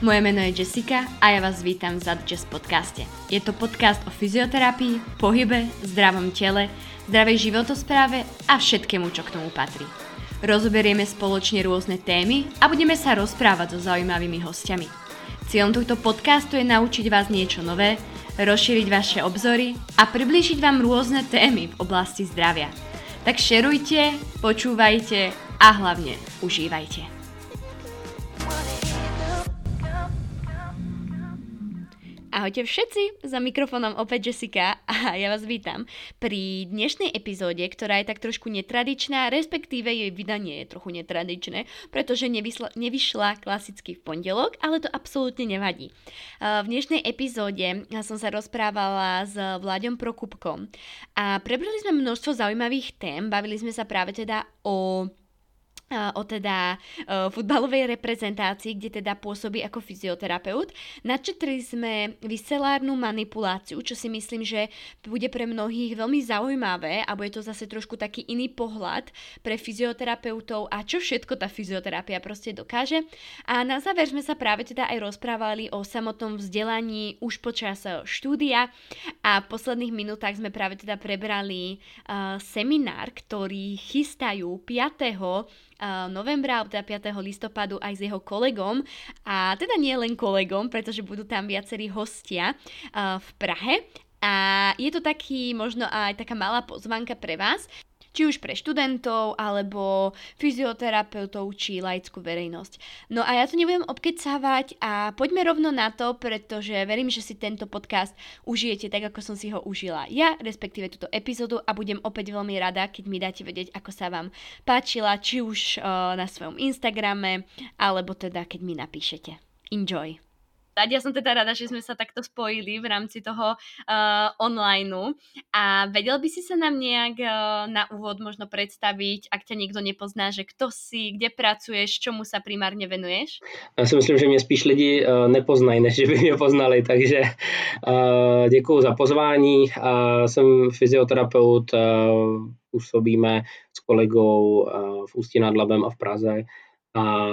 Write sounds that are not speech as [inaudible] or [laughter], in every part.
Moje meno je Jessica a ja vás vítam v Zad Jazz podcaste. Je to podcast o fyzioterapii, pohybe, zdravom tele, zdravej životospráve a všetkému, čo k tomu patrí. Rozoberieme spoločne rôzne témy a budeme sa rozprávať so zaujímavými hostiami. Cieľom tohto podcastu je naučiť vás niečo nové, rozšíriť vaše obzory a priblížiť vám rôzne témy v oblasti zdravia. Tak šerujte, počúvajte a hlavne užívajte. Ahojte všetci, za mikrofónom opäť Jessica a ja vás vítam pri dnešnej epizóde, ktorá je tak trošku netradičná, respektíve jej vydanie je trochu netradičné, pretože nevysla, nevyšla klasicky v pondelok, ale to absolútne nevadí. V dnešnej epizóde som sa rozprávala s Vláďom Prokupkom a prebrali sme množstvo zaujímavých tém, bavili sme sa práve teda o o teda uh, futbalovej reprezentácii, kde teda pôsobí ako fyzioterapeut. Načetli sme vyselárnu manipuláciu, čo si myslím, že bude pre mnohých veľmi zaujímavé a bude to zase trošku taký iný pohľad pre fyzioterapeutov a čo všetko tá fyzioterapia proste dokáže. A na záver sme sa práve teda aj rozprávali o samotnom vzdelaní už počas štúdia a v posledných minútach sme práve teda prebrali uh, seminár, ktorý chystajú 5 novembra, alebo teda 5. listopadu aj s jeho kolegom a teda nie len kolegom, pretože budú tam viacerí hostia v Prahe a je to taký možno aj taká malá pozvanka pre vás či už pre študentov, alebo fyzioterapeutov, či laickú verejnosť. No a ja to nebudem obkecávať a poďme rovno na to, pretože verím, že si tento podcast užijete tak, ako som si ho užila ja, respektíve túto epizódu a budem opäť veľmi rada, keď mi dáte vedieť, ako sa vám páčila, či už uh, na svojom Instagrame, alebo teda keď mi napíšete. Enjoy! Ja som teda rada, že sme sa takto spojili v rámci toho uh, online. A vedel by si sa nám nejak uh, na úvod možno predstaviť, ak ťa nikto nepozná, že kto si, kde pracuješ, čomu sa primárne venuješ? Já si myslím, že mě spíš lidi uh, nepoznají, než že by mě poznali, takže uh, děkuji za pozvání. Uh, jsem fyzioterapeut, uh, působíme s kolegou uh, v Ústí nad Labem a v Praze. A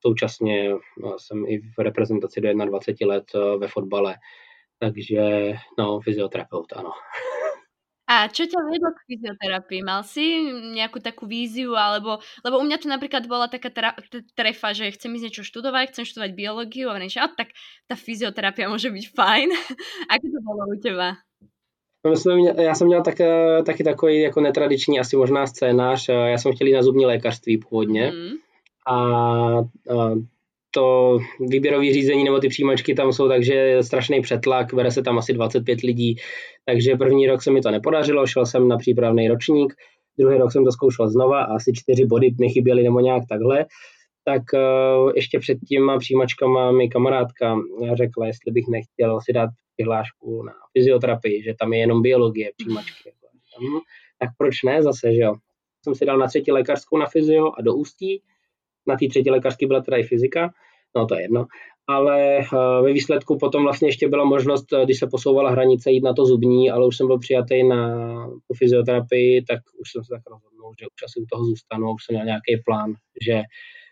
současně no, jsem i v reprezentaci do 21 let eh, ve fotbale, takže no, fyzioterapeut, ano. A čo ťa vedlo k fyzioterapii? Mal si nejakú takú víziu, alebo, lebo u mňa to napríklad bola taká tra, trefa, že chcem ísť niečo študovať, chcem študovať biológiu a že tak tá fyzioterapia môže byť fajn. [laughs] Ako to bolo u teba? No, já jsem měl tak, taky takový jako netradiční asi možná scénář. Já jsem chtěl jít na zubní lékařství původně. Mm a, a to výběrové řízení nebo ty přijímačky tam jsou, takže strašný přetlak, vede se tam asi 25 lidí, takže první rok se mi to nepodařilo, šel jsem na přípravný ročník, druhý rok jsem to zkoušel znova a asi čtyři body mi chyběly nebo nějak takhle, tak uh, ještě před těma přijímačkama mi kamarádka řekla, jestli bych nechtěl si dát přihlášku na fyzioterapii, že tam je jenom biologie přijímačky. Hm, tak proč ne zase, že jo. Jsem si dal na třetí lékařskou na fyzio a do ústí, na té třetí lékařské byla teda i fyzika, no to je jedno, ale uh, ve výsledku potom vlastně ještě byla možnost, eh, když se posouvala hranice, jít na to zubní, ale už jsem byl přijatý na fyzioterapii, tak už jsem se tak rozhodnul, že už asi u toho zůstanu už jsem měl nějaký plán, že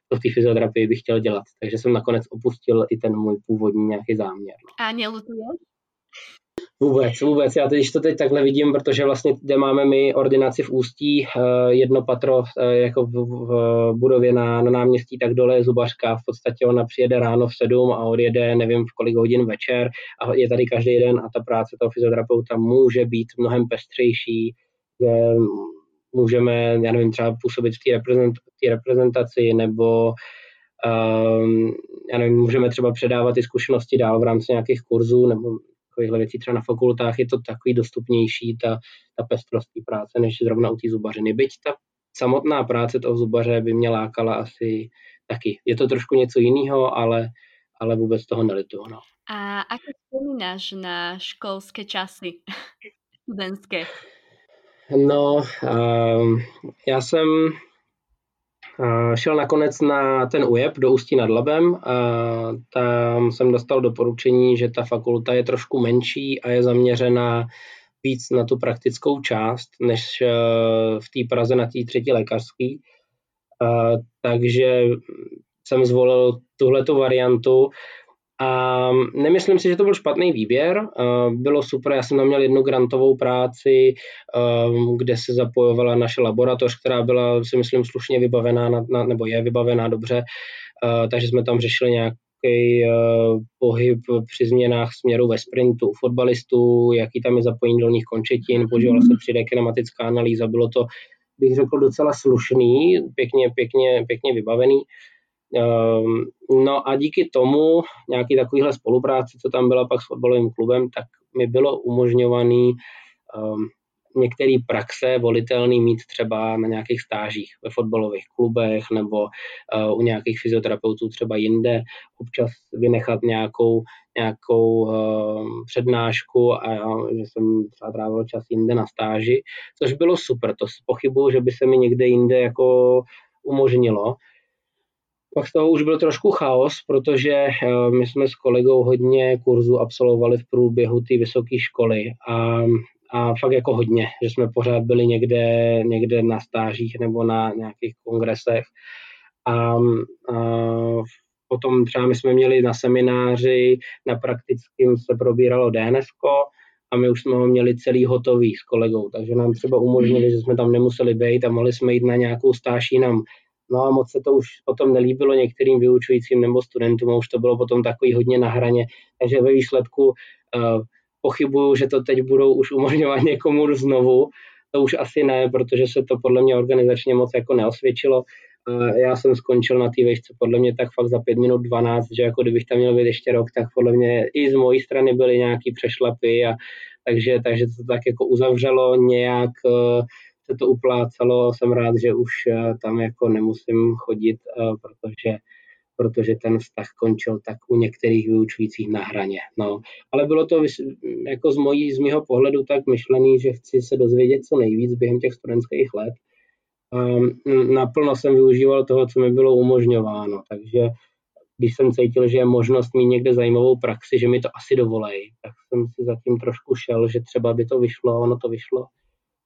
to v té fyzioterapii bych chtěl dělat. Takže jsem nakonec opustil i ten můj původní nějaký záměr. No. A nelutuješ? Vůbec, vůbec. Já teď to teď takhle vidím, protože vlastně kde máme my ordinaci v Ústí, eh, jedno patro eh, jako v, v budově na, na náměstí, tak dole je zubařka. V podstatě ona přijede ráno v sedm a odjede nevím v kolik hodin večer a je tady každý den a ta práce toho fyzioterapeuta může být mnohem pestřejší, že můžeme, já nevím, třeba působit v té reprezent, reprezentaci nebo um, já nevím, můžeme třeba předávat ty zkušenosti dál v rámci nějakých kurzů nebo takovýchhle věcí třeba na fakultách je to takový dostupnější, ta, ta pestrost práce, než zrovna u té zubařiny. Byť ta samotná práce toho zubaře by mě lákala asi taky. Je to trošku něco jiného, ale, ale vůbec toho nelituju. No. A ako vzpomínáš na školské časy [laughs] studentské? No, um, já jsem Šel nakonec na ten UJEP do Ústí nad Labem a tam jsem dostal doporučení, že ta fakulta je trošku menší a je zaměřena víc na tu praktickou část, než eh, v té Praze na té třetí lékařský. Takže jsem zvolil tuhletu variantu a nemyslím si, že to byl špatný výběr. Bylo super, já jsem tam měl jednu grantovou práci, kde se zapojovala naše laboratoř, která byla, si myslím, slušně vybavená, nebo je vybavená dobře, takže jsme tam řešili nějaký pohyb při změnách směru ve sprintu fotbalistů, jaký tam je zapojení dolních končetin, používala se 3D kinematická analýza, bylo to, bych řekl, docela slušný, pěkně, pěkně, pěkně vybavený. Ehm, no a díky tomu, nějaký takovýhle spolupráci, co tam byla pak s fotbalovým klubem, tak mi bylo umožňovaný um, některé praxe volitelný mít třeba na nějakých stážích ve fotbalových klubech nebo uh, u nějakých fyzioterapeutů třeba jinde, občas vynechat nějakou, nějakou uh, přednášku a že jsem třeba trávil čas jinde na stáži, což bylo super. To pochybuju, že by se mi někde jinde jako umožnilo. Pak z toho už byl trošku chaos, protože eh, my jsme s kolegou hodně kurzů absolvovali v průběhu té vysoké školy a, a fakt jako hodně, že jsme pořád byli někde, někde na stážích nebo na nějakých kongresech. A, a potom třeba my jsme měli na semináři, na praktickém se probíralo DNS, a my už jsme ho měli celý hotový s kolegou, takže nám třeba umožnili, že jsme tam nemuseli být a mohli jsme jít na nějakou stáž jinam No a moc se to už potom nelíbilo některým vyučujícím nebo studentům už to bylo potom takový hodně na hraně. Takže ve výsledku uh, pochybuju, že to teď budou už umožňovat někomu znovu. To už asi ne, protože se to podle mě organizačně moc jako neosvědčilo. Uh, já jsem skončil na té vejšce podle mě tak fakt za 5 minut 12, že jako kdybych tam měl být ještě rok, tak podle mě i z mojí strany byly nějaký přešlapy a takže, takže to tak jako uzavřelo nějak uh, se to uplácalo, jsem rád, že už eh, tam jako nemusím chodit, eh, protože protože ten vztah končil tak u některých vyučujících na hraně. No. Ale bylo to jako z, mojí, z mého pohledu tak myšlený, že chci se dozvědět co nejvíc během těch studentských let. Um, naplno jsem využíval toho, co mi bylo umožňováno, takže když jsem cítil, že je možnost mít někde zajímavou praxi, že mi to asi dovolej, tak jsem si zatím trošku šel, že třeba by to vyšlo, ono to vyšlo.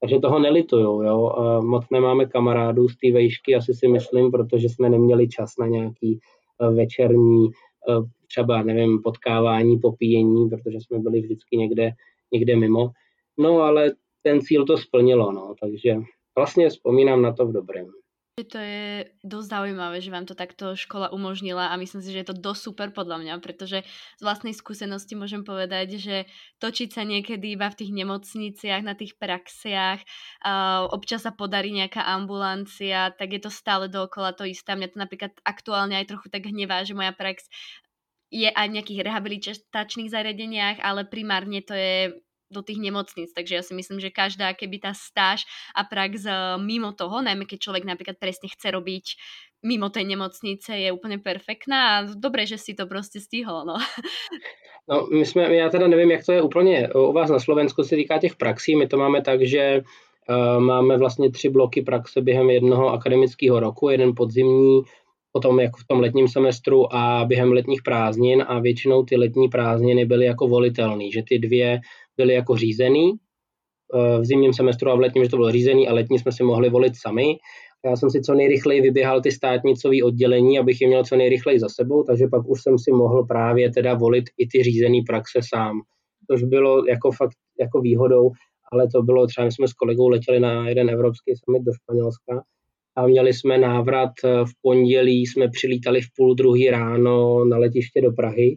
Takže toho nelituju, jo. A moc nemáme kamarádů z té vejšky, asi si myslím, protože jsme neměli čas na nějaký eh, večerní eh, třeba, nevím, potkávání, popíjení, protože jsme byli vždycky někde, někde mimo. No ale ten cíl to splnilo, no, takže vlastně vzpomínám na to v dobrém. To je dosť zaujímavé, že vám to takto škola umožnila a myslím si, že je to dosť super podľa mňa, pretože z vlastnej skúsenosti môžem povedať, že točiť sa niekedy iba v tých nemocniciach, na tých praxiach, uh, občas sa podarí nejaká ambulancia, tak je to stále dookola to isté. Mňa to napríklad aktuálne aj trochu tak hnevá, že moja prax je aj v nejakých rehabilitačných zariadeniach, ale primárne to je do tých nemocníc. Takže ja si myslím, že každá keby tá stáž a prax eh, mimo toho, najmä keď človek napríklad presne chce robiť mimo tej nemocnice je úplně perfektná a dobré, že si to prostě stihlo, no. No, my jsme, já teda nevím, jak to je úplně u vás na Slovensku se týká těch praxí, my to máme tak, že uh, máme vlastně tři bloky praxe během jednoho akademického roku, jeden podzimní, potom jako v tom letním semestru a během letních prázdnin a většinou ty letní prázdniny byly jako volitelné, že ty dvě byly jako řízený, eh, v zimním semestru a v letním, že to bylo řízený a letní jsme si mohli volit sami. Já jsem si co nejrychleji vyběhal ty státnicové oddělení, abych je měl co nejrychleji za sebou, takže pak už jsem si mohl právě teda volit i ty řízený praxe sám, což bylo jako fakt jako výhodou, ale to bylo třeba, my jsme s kolegou letěli na jeden evropský summit do Španělska a měli jsme návrat eh, v pondělí, jsme přilítali v půl druhý ráno na letiště do Prahy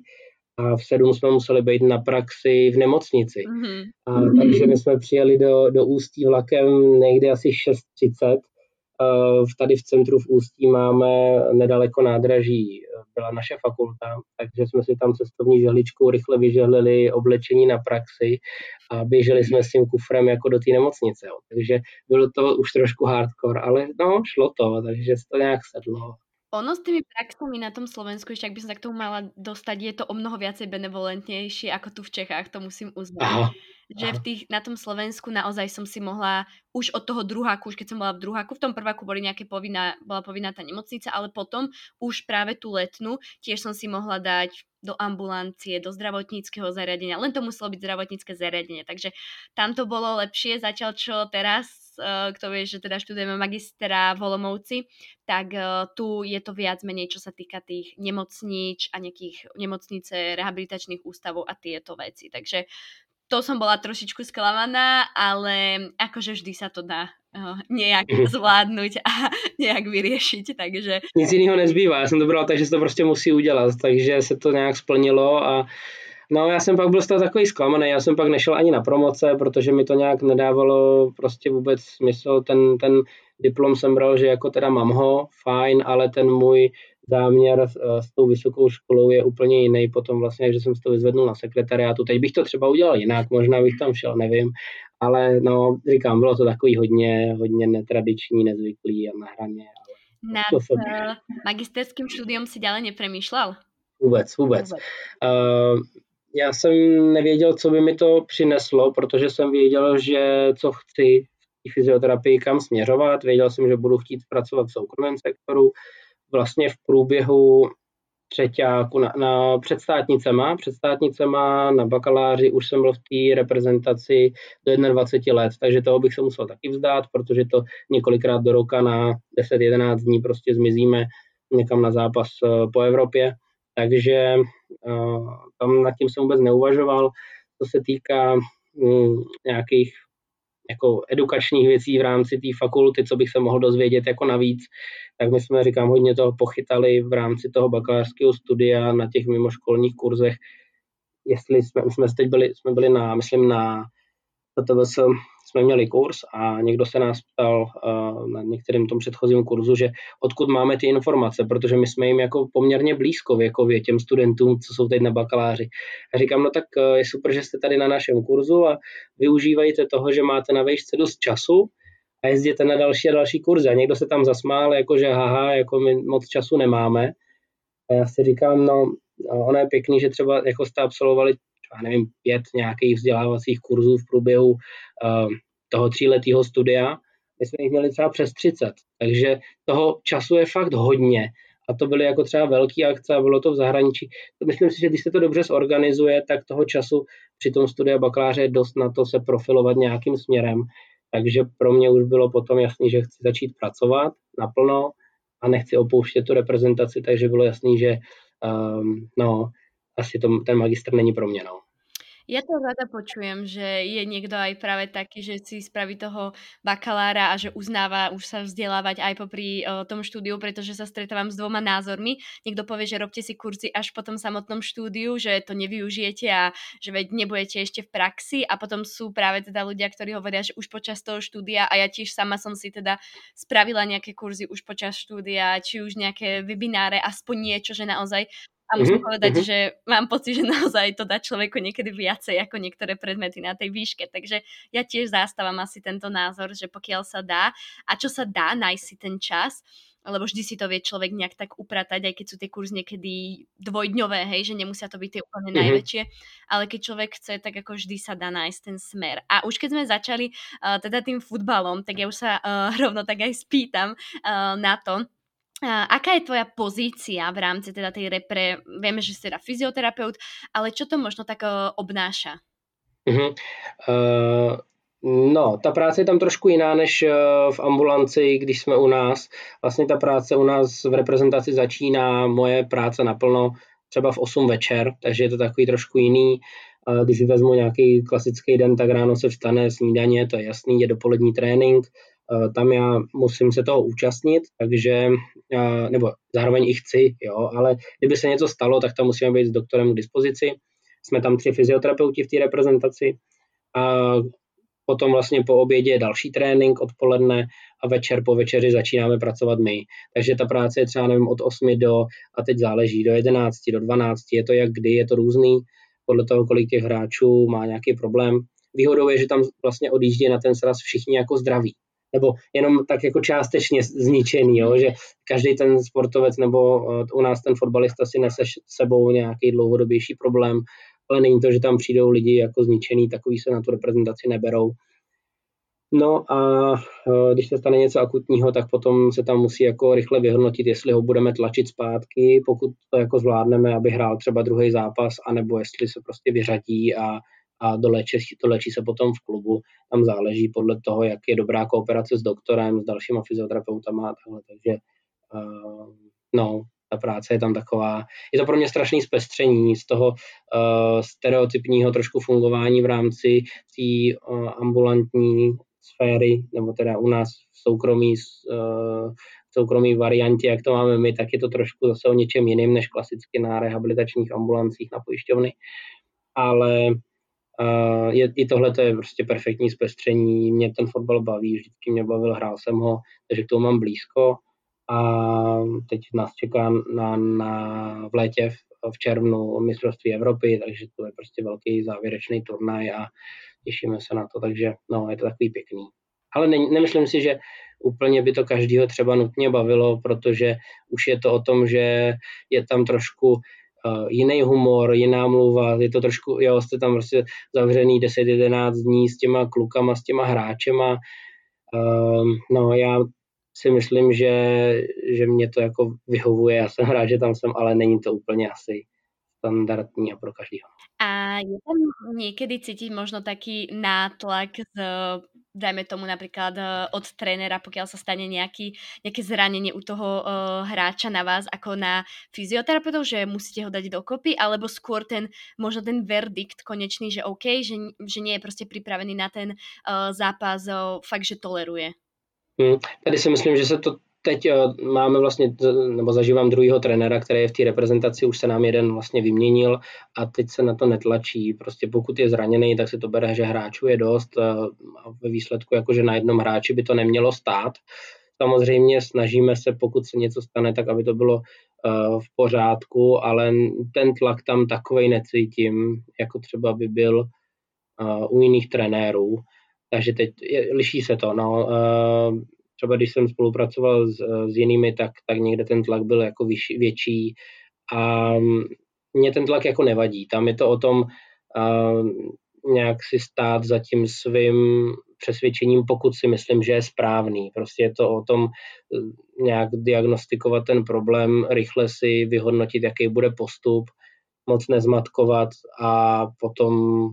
a v sedm jsme museli být na praxi v nemocnici. Mm-hmm. A, takže my jsme přijeli do, do Ústí vlakem někde asi 6.30. Uh, tady v centru v Ústí máme nedaleko nádraží, byla naše fakulta, takže jsme si tam cestovní žehličkou rychle vyžehlili oblečení na praxi a běželi jsme s tím kufrem jako do té nemocnice. Jo. Takže bylo to už trošku hardcore, ale no, šlo to, takže to nějak sedlo. Ono s tými praxami na tom Slovensku, ešte ak by som tomu mala dostať, je to o mnoho viacej benevolentnejšie ako tu v Čechách, to musím uznať. Aha. Že v tých, na tom Slovensku naozaj som si mohla už od toho druháku, už keď som bola v druháku, v tom prváku boli nejaké povinná, bola povinná tá nemocnica, ale potom už práve tú letnú tiež som si mohla dať do ambulancie, do zdravotníckého zariadenia. Len to muselo byť zdravotnícke zariadenie. Takže tam to bolo lepšie, zatiaľ čo teraz, uh, kto vie, že teda študujeme magistera v Olomouci, tak uh, tu je to viac menej, čo sa týka tých nemocníč a nejakých nemocnice, rehabilitačných ústavov a tieto veci. Takže to som bola trošičku sklamaná, ale akože vždy sa to dá uh, nejak mhm. zvládnuť a [laughs] nejak vyriešiť, takže... Nic jiného nezbývá, já jsem to bral tak, že se to prostě musí udělat, takže se to nějak splnilo a No já jsem pak byl z toho takový zklamaný, já jsem pak nešel ani na promoce, protože mi to nějak nedávalo prostě vůbec smysl, ten, ten diplom jsem bral, že jako teda mám ho, fajn, ale ten můj záměr s, eh, s tou vysokou školou je úplně jiný. Potom vlastně, že jsem si to vyzvednul na sekretariátu. Teď bych to třeba udělal jinak, možná bych tam šel, nevím. Ale no, říkám, bylo to takový hodně, hodně netradiční, nezvyklý a na hraně. Nad jsem... Eh, magisterským studium si dále nepřemýšlel? Vůbec, vůbec. vůbec. Uh, já jsem nevěděl, co by mi to přineslo, protože jsem věděl, že co chci v fyzioterapii, kam směřovat. Věděl jsem, že budu chtít pracovat v soukromém sektoru, vlastně v průběhu třetíku na, na předstátnicema, předstátnicema na bakaláři už jsem byl v té reprezentaci do 21 let, takže toho bych se musel taky vzdát, protože to několikrát do roka na 10-11 dní prostě zmizíme někam na zápas eh, po Evropě, takže uh, tam nad tím jsem vůbec neuvažoval. Co se týká um, nějakých jako edukačních věcí v rámci té fakulty, co bych se mohl dozvědět jako navíc, tak my jsme, říkám, hodně toho pochytali v rámci toho bakalářského studia na těch mimoškolních kurzech. Jestli jsme, jsme teď byli, jsme byli na, myslím, na TTVS jsme měli kurz a někdo se nás ptal uh, na některém tom předchozím kurzu, že odkud máme ty informace, protože my jsme jim jako poměrně blízko věkově těm studentům, co jsou teď na bakaláři. A říkám, no tak uh, je super, že jste tady na našem kurzu a využívajte toho, že máte na vejšce dost času a jezděte na další a další kurzy. A někdo se tam zasmál, jako že haha, jako my moc času nemáme. A já si říkám, no, ono je pěkný, že třeba jako jste absolvovali nevím, pět nějakých vzdělávacích kurzů v průběhu uh, toho tříletého studia. My jsme jich měli třeba přes 30, takže toho času je fakt hodně. A to byly jako třeba velký akce a bylo to v zahraničí. Myslím si, že když se to dobře zorganizuje, tak toho času při tom studiu bakaláře je dost na to se profilovat nějakým směrem. Takže pro mě už bylo potom jasný, že chci začít pracovat naplno a nechci opouštět tu reprezentaci, takže bylo jasný, že um, no, asi to, ten magistr není pro mě. No. Ja to rada počujem, že je niekto aj práve taký, že si spraví toho bakalára a že uznáva už sa vzdelávať aj popri uh, tom štúdiu, pretože sa stretávam s dvoma názormi. Niekto povie, že robte si kurzy až po tom samotnom štúdiu, že to nevyužijete a že veď nebudete ešte v praxi a potom sú práve teda ľudia, ktorí hovoria, že už počas toho štúdia a ja tiež sama som si teda spravila nejaké kurzy už počas štúdia, či už nejaké webináre, aspoň niečo, že naozaj a musím mm-hmm. povedať, mm-hmm. že mám pocit, že naozaj to dá človeku niekedy viacej ako niektoré predmety na tej výške. Takže ja tiež zastávam asi tento názor, že pokiaľ sa dá a čo sa dá, nájsť si ten čas, lebo vždy si to vie človek nejak tak upratať, aj keď sú tie kurz niekedy dvojdňové, hej, že nemusia to byť tie úplne mm-hmm. najväčšie, ale keď človek chce, tak ako vždy sa dá nájsť ten smer. A už keď sme začali uh, teda tým futbalom, tak ja už sa uh, [laughs] rovno tak aj spýtam uh, na to, aká je tvoja pozícia v rámci teda tej repre? Vieme, že si teda fyzioterapeut, ale čo to možno tak uh, obnáša? Uh, no, ta práce je tam trošku jiná než uh, v ambulanci, když jsme u nás. Vlastně ta práce u nás v reprezentaci začíná, moje práce naplno třeba v 8 večer, takže je to takový trošku jiný. Když vezmu nějaký klasický den, tak ráno se vstane snídaně, to je jasný, je dopolední trénink, tam já musím se toho účastnit, takže, eh, nebo zároveň i chci, jo, ale kdyby se něco stalo, tak tam musíme být s doktorem k dispozici. Jsme tam tři fyzioterapeuti v té reprezentaci a potom vlastně po obědě je další trénink odpoledne a večer po večeři začínáme pracovat my. Takže ta práce je třeba, nevím, od 8 do, a teď záleží, do 11, do 12, je to jak kdy, je to různý, podle toho, kolik těch hráčů má nějaký problém. Výhodou je, že tam vlastně odjíždí na ten sraz všichni jako zdraví nebo jenom tak jako částečně zničený, jo? že každý ten sportovec nebo eh, u nás ten fotbalista si nese sebou nějaký dlouhodobější problém, ale není to, že tam přijdou lidi jako zničený, takový se na tu reprezentaci neberou. No a e, když se stane něco akutního, tak potom se tam musí jako rychle vyhodnotit, jestli ho budeme tlačit zpátky, pokud to jako zvládneme, aby hrál třeba druhý zápas, anebo jestli se prostě vyřadí a, a dolečí, dolečí se potom v klubu. Tam záleží podle toho, jak je dobrá kooperace s doktorem, s dalšíma fyzioterapeutama a takhle. Takže uh, no, ta práce je tam taková. Je to pro mě strašný zpestření z toho uh, stereotypního trošku fungování v rámci té uh, ambulantní sféry, nebo teda u nás v soukromí, uh, soukromí variantě, jak to máme my, tak je to trošku zase o něčem jiným než klasicky na rehabilitačních ambulancích na pojišťovny. Ale uh, je, i tohle to je prostě perfektní zpestření. Mě ten fotbal baví, vždycky mě bavil, hrál jsem ho, takže k tomu mám blízko. A teď nás čeká na, na v létě v, v červnu mistrovství Evropy, takže to je prostě velký závěrečný turnaj a těšíme se na to, takže no, je to takový pěkný. Ale ne, nemyslím si, že úplně by to každýho třeba nutně bavilo, protože už je to o tom, že je tam trošku uh, jiný humor, jiná mluva, je to trošku, jo, jste tam prostě zavřený 10-11 dní s těma klukama, s těma hráčema. Um, no já si myslím, že, že mě to jako vyhovuje, já jsem rád, že tam jsem, ale není to úplně asi standardní a pro každého. A je tam niekedy cítiť možno taký nátlak z, dajme tomu napríklad eh, od trénera, pokiaľ sa stane nejaký, nejaké zranenie u toho uh, hráča na vás ako na fyzioterapeutov, že musíte ho dať dokopy, alebo skôr ten, možno ten verdikt konečný, že OK, že, že nie je prostě pripravený na ten uh, zápas, uh, fakt, že toleruje. Hmm, tady si myslím, že se to teď eh, máme vlastně, nebo zažívám druhého trenéra, který je v té reprezentaci, už se nám jeden vlastně vyměnil a teď se na to netlačí. Prostě pokud je zraněný, tak se to bere, že hráčů je dost eh, a ve výsledku jakože na jednom hráči by to nemělo stát. Samozřejmě snažíme se, pokud se něco stane, tak aby to bylo eh, v pořádku, ale ten tlak tam takovej necítím, jako třeba by byl u jiných trenérů. Takže teď liší se to. No třeba když jsem spolupracoval s, s jinými, tak, tak někde ten tlak byl jako vyšší, větší a mě ten tlak jako nevadí. Tam je to o tom uh, nějak si stát za tím svým přesvědčením, pokud si myslím, že je správný. Prostě je to o tom e, nějak diagnostikovat ten problém, rychle si vyhodnotit, jaký bude postup, moc nezmatkovat a potom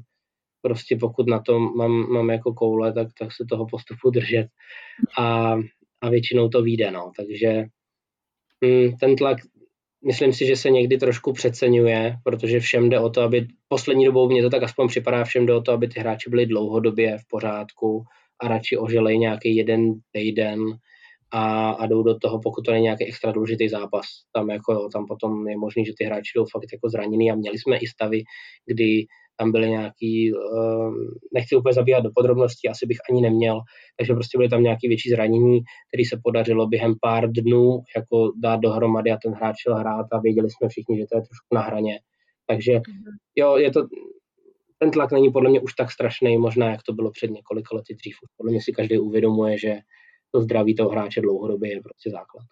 prostě pokud na tom mám, mám jako koule, tak, tak se toho postupu držet a, a většinou to vyjde, no. Takže hm, ten tlak, myslím si, že se někdy trošku přeceňuje, protože všem jde o to, aby poslední dobou mě to tak aspoň připadá, všem jde o to, aby ty hráči byli dlouhodobě v pořádku a radši oželej nějaký jeden týden a, a jdou do toho, pokud to není nějaký extra důležitý zápas. Tam, jako, tam potom je možný, že ty hráči jdou fakt jako zraněný a měli jsme i stavy, kdy tam byly nějaký, ehm, nechci úplně zabíhat do podrobností, asi bych ani neměl, takže prostě byly tam nějaké větší zranění, které se podařilo během pár dnů jako dát dohromady a ten hráč šel hrát a věděli jsme všichni, že to je trošku na hraně. Takže mhm. jo, je to, ten tlak není podle mě už tak strašný, možná jak to bylo před několika lety dřív. Podle mě si každý uvědomuje, že to zdraví toho hráče dlouhodobě je prostě základ.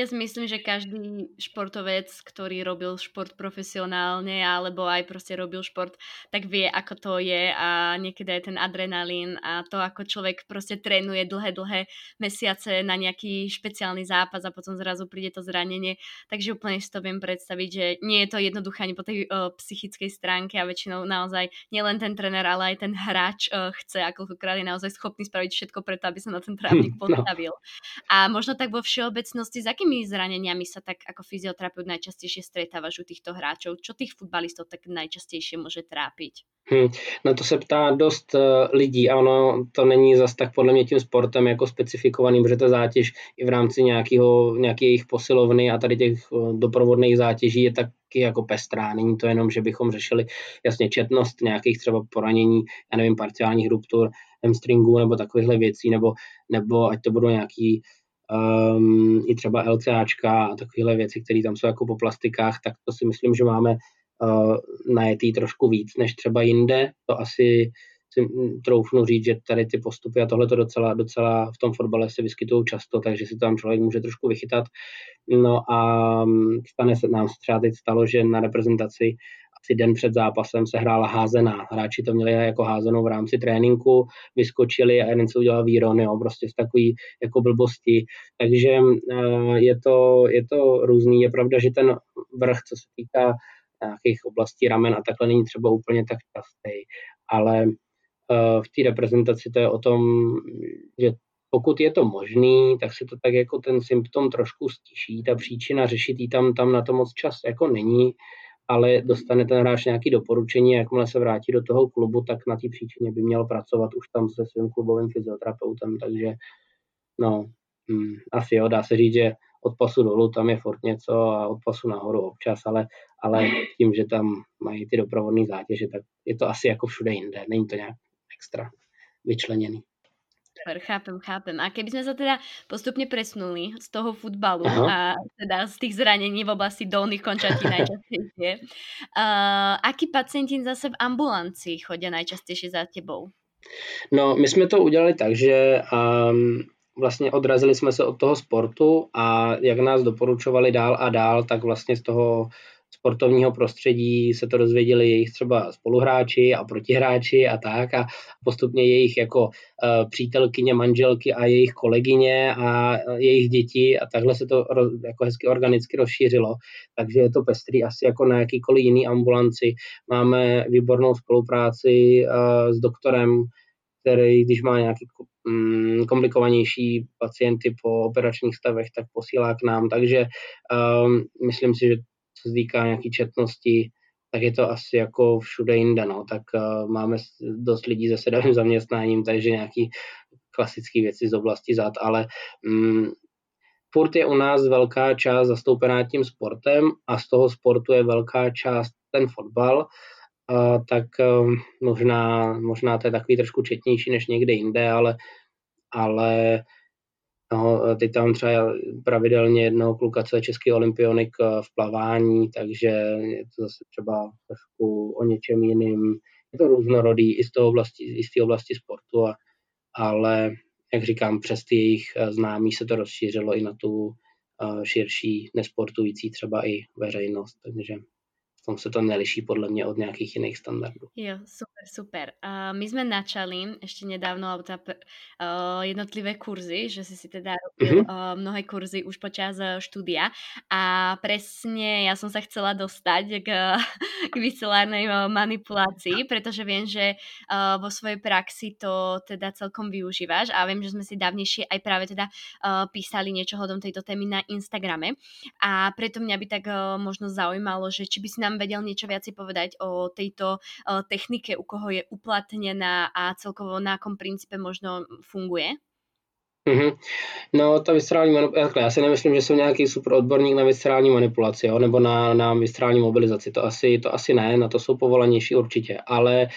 Ja si myslím, že každý športovec, ktorý robil šport profesionálne alebo aj proste robil šport, tak vie, ako to je a niekedy aj ten adrenalín a to, ako človek proste trénuje dlhé, dlhé mesiace na nejaký špeciálny zápas a potom zrazu príde to zranenie. Takže úplne si to viem predstaviť, že nie je to jednoduché ani po tej uh, psychickej stránke a väčšinou naozaj nielen ten trenér, ale aj ten hráč uh, chce, akokokrát je naozaj schopný spraviť všetko preto, aby sa na ten trávnik [laughs] no. postavil. No. A možno tak vo všeobecnosti, za akými zraneniami sa tak ako fyzioterapeut najčastejšie stretávaš u týchto hráčov? Čo tých futbalistov tak najčastejšie může trápit? Hmm, na to se ptá dost uh, lidí a ono to není zas tak podle mě tím sportem jako specifikovaný, protože ta zátěž i v rámci nějakého, nějaké jejich posilovny a tady těch uh, doprovodných zátěží je taky jako pestrá. Není to jenom, že bychom řešili jasně četnost nějakých třeba poranění, já nevím, parciálních ruptur, hamstringů nebo takovýchhle věcí, nebo, nebo ať to budou nějaký um, i třeba LCAčka a takovéhle věci, které tam jsou jako po plastikách, tak to si myslím, že máme uh, najetý trošku víc než třeba jinde. To asi si troufnu říct, že tady ty postupy a tohle to docela, docela v tom fotbale se vyskytují často, takže si to tam člověk může trošku vychytat. No a stane se, nám třeba teď stalo, že na reprezentaci asi den před zápasem se hrála házená. Hráči to měli jako házenou v rámci tréninku, vyskočili a jeden se udělal výron, jo, prostě z takový jako blbosti. Takže uh, je to, je to různý. Je pravda, že ten vrch, co se týká nějakých oblastí ramen a takhle není třeba úplně tak častý, ale uh, v té reprezentaci to je o tom, že pokud je to možný, tak se to tak jako ten symptom trošku stiší, ta příčina řešit tam, tam na to moc čas jako není, ale dostane ten hráč nějaké doporučení, jakmile se vrátí do toho klubu, tak na té příčině by měl pracovat už tam se svým klubovým fyzioterapeutem, takže no, hm, asi jo, dá se říct, že od pasu dolů tam je furt něco a od pasu nahoru občas, ale, ale tím, že tam mají ty doprovodné zátěže, tak je to asi jako všude jinde, není to nějak extra vyčleněný. Super, chápem, chápem. A keby sme sa teda postupne presnuli z toho futbalu Aha. a teda z tých zranení v oblasti dolných končatín najčastejšie, [laughs] uh, akí pacienti zase v ambulancii chodia najčastejšie za tebou? No, my jsme to udělali tak, že um, vlastně odrazili jsme se od toho sportu a jak nás doporučovali dál a dál, tak vlastně z toho sportovního prostředí se to dozvěděli jejich třeba spoluhráči a protihráči a tak a postupně jejich jako uh, přítelkyně, manželky a jejich kolegyně a uh, jejich děti a takhle se to jako hezky organicky rozšířilo. Takže je to pestrý asi jako na jakýkoliv jiný ambulanci. Máme výbornou spolupráci uh, s doktorem, který, když má nějaký mm, komplikovanější pacienty po operačních stavech, tak posílá k nám. Takže um, myslím si, že co se týká nějaký četnosti, tak je to asi jako všude jinde, no. Tak uh, máme dost lidí se sedavým zaměstnáním, takže nějaký klasické věci z oblasti zad, ale um, furt je u nás velká část zastoupená tím sportem a z toho sportu je velká část ten fotbal, uh, tak uh, možná, možná to je takový trošku četnější než někde jinde, ale, ale No, teď tam třeba pravidelně jednoho kluka, co je český olympionik eh, v plavání, takže je to zase třeba trošku o něčem jiným. Je to různorodý i z té oblasti, oblasti sportu, a, ale jak říkám, přes ty jejich eh, známí se to rozšířilo i na tu eh, širší nesportující třeba i veřejnost, takže tom se to neliší podle mě od nějakých jiných standardů. Jo, super, super. Uh, my jsme načali ještě nedávno alebo teda, uh, jednotlivé kurzy, že si si teda robil uh-huh. uh, mnohé kurzy už počas uh, štúdia a presne ja som sa chcela dostať k, k vycelárnej uh, manipulácii, pretože viem, že uh, vo svojej praxi to teda celkom využívaš a viem, že sme si dávnejšie aj práve teda uh, písali niečo hodom tejto témy na Instagrame a preto mňa by tak uh, možno zaujímalo, že či by si nám vedel niečo viac povedať o tejto technike, u koho je uplatnená a celkovo na akom princípe možno funguje? Mm-hmm. No, ta viscerální manipulace, já si nemyslím, že jsem nějaký super odborník na viscerální manipulaci, jo, nebo na, na viscerální mobilizaci, to asi, to asi ne, na to jsou povolanější určitě, ale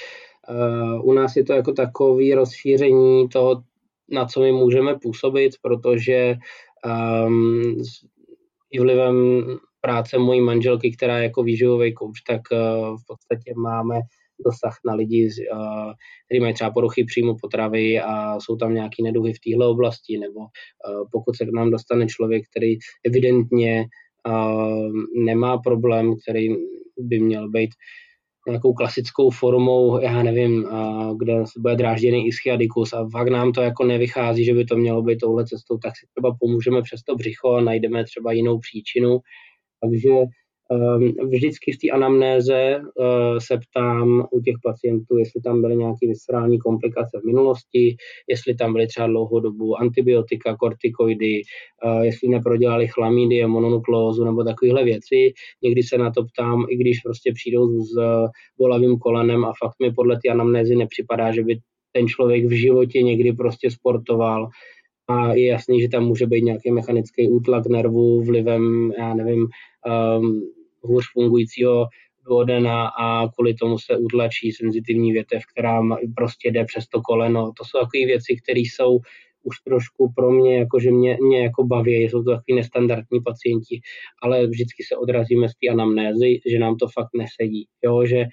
uh, u nás je to jako takový rozšíření toho, na co my můžeme působit, protože um, i vlivem práce mojí manželky, která je jako výživový kouč, tak eh, v podstatě máme dosah na lidi, eh, kteří mají třeba poruchy příjmu potravy a jsou tam nějaké neduhy v téhle oblasti, nebo eh, pokud se k nám dostane člověk, který evidentně nemá problém, který by měl být nějakou klasickou formou, já nevím, kde bude drážděný ischiadikus a fakt nám to jako nevychází, že by to mělo být touhle cestou, tak si třeba pomůžeme přes to břicho a najdeme třeba jinou příčinu takže ehm, vždycky v té anamnéze eh, se ptám u těch pacientů, jestli tam byly nějaké viscerální komplikace v minulosti, jestli tam byly třeba dlouhodobu antibiotika, kortikoidy, eh, jestli neprodělali chlamídie, mononuklózu nebo takovéhle věci. Někdy se na to ptám, i když prostě přijdou s bolavým kolenem a fakt mi podle té anamnézy nepřipadá, že by ten člověk v životě někdy prostě sportoval, a je jasný, že tam může být nějaký mechanický útlak nervů vlivem, já nevím, um, hůř fungujícího duodena a kvůli tomu se utlačí senzitivní větev, která prostě jde přes to koleno. To jsou takové věci, které jsou už trošku pro mě, jako že mě, mě jako baví, jsou to takový nestandardní pacienti, ale vždycky se odrazíme z té anamnézy, že nám to fakt nesedí, jo, že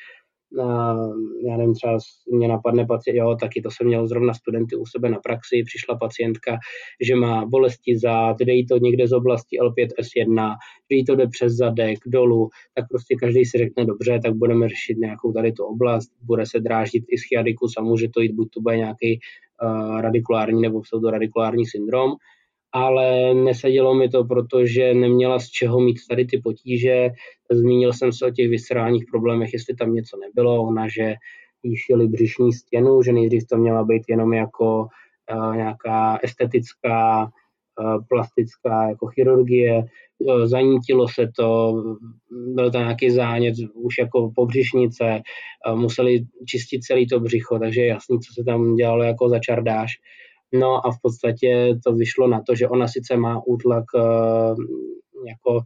já nevím, třeba mě napadne pacient, jo, taky to jsem měl zrovna studenty u sebe na praxi, přišla pacientka, že má bolesti zad, jde jí to někde z oblasti L5S1, že jí to jde přes zadek, dolů, tak prostě každý si řekne, dobře, tak budeme řešit nějakou tady tu oblast, bude se dráždit schiadikus a může to jít, buď to bude nějaký uh, radikulární nebo pseudoradikulární syndrom, ale nesedělo mi to, protože neměla z čeho mít tady ty potíže. Zmínil jsem se o těch viscerálních problémech, jestli tam něco nebylo. Ona, že jí šili břišní stěnu, že nejdřív to měla být jenom jako uh, nějaká estetická, uh, plastická jako chirurgie, uh, zanítilo se to, byl tam nějaký zánět už jako pobřišnice, museli čistit celý to břicho, takže je jasný, co se tam dělalo jako za čardáš. No a v podstatě to vyšlo na to, že ona sice má útlak eh, jako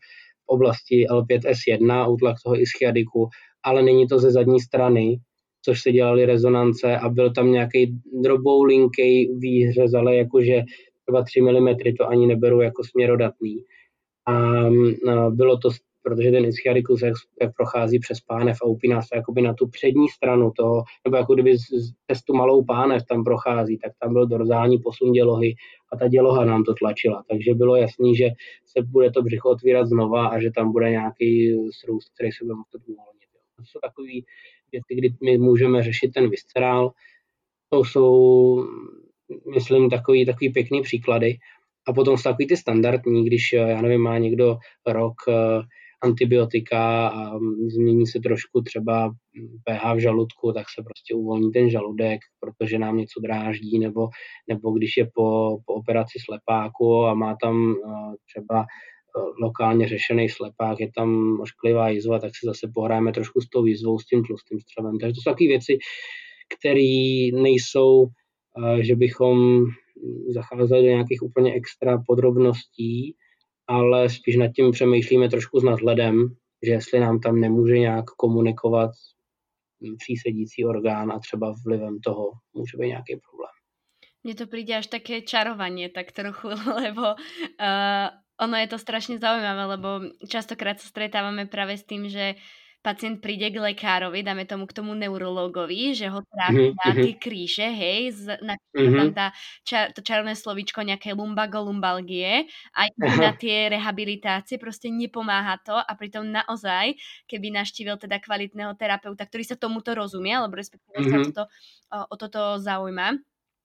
v oblasti L5S1, útlak toho ischiadiku, ale není to ze zadní strany, což se dělali rezonance a byl tam nějaký droboulinký výhřez, ale jakože třeba 3 mm to ani neberu jako směrodatný. A bylo to protože ten ischiadicus, jak, jak prochází přes pánev a upíná se jakoby na tu přední stranu toho, nebo jako kdyby přes tu malou pánev tam prochází, tak tam byl dorzální posun dělohy a ta děloha nám to tlačila. Takže bylo jasný, že se bude to břicho otvírat znova a že tam bude nějaký srůst, který se bude muset uvolnit. To jsou takové věci, kdy my můžeme řešit ten viscerál. To jsou, myslím, takový, takový pěkný příklady. A potom jsou takový ty standardní, když, já nevím, má někdo rok antibiotika a změní se trošku třeba pH v žaludku, tak se prostě uvolní ten žaludek, protože nám něco dráždí, nebo, nebo když je po, po operaci slepáku a má tam eh, třeba eh, lokálně řešený slepák, je tam ošklivá jizva, tak si zase pohrajeme trošku s tou jizvou, s tím tlustým střevem. Takže to jsou takové věci, které nejsou, eh, že bychom zacházeli do nějakých úplně extra podrobností, ale spíš nad tím přemýšlíme trošku s nadhledem, že jestli nám tam nemůže nějak komunikovat přísedící orgán a třeba vlivem toho může být nějaký problém. Mně to přijde až také čarovanie tak trochu, [laughs] lebo uh, ono je to strašně zaujímavé, lebo častokrát se stretávame právě s tím, že pacient príde k lekárovi, dáme tomu k tomu neurologovi, že ho trápia mm-hmm. tie kríže, hej, z, na, mm-hmm. tam tá, čar, to čarovné slovíčko nejaké lumbago-lumbalgie a na tie rehabilitácie proste nepomáha to a pritom naozaj, keby naštívil teda kvalitného terapeuta, ktorý sa tomuto rozumie, alebo respektíve mm-hmm. sa mhm. toto, o, o toto zaujíma,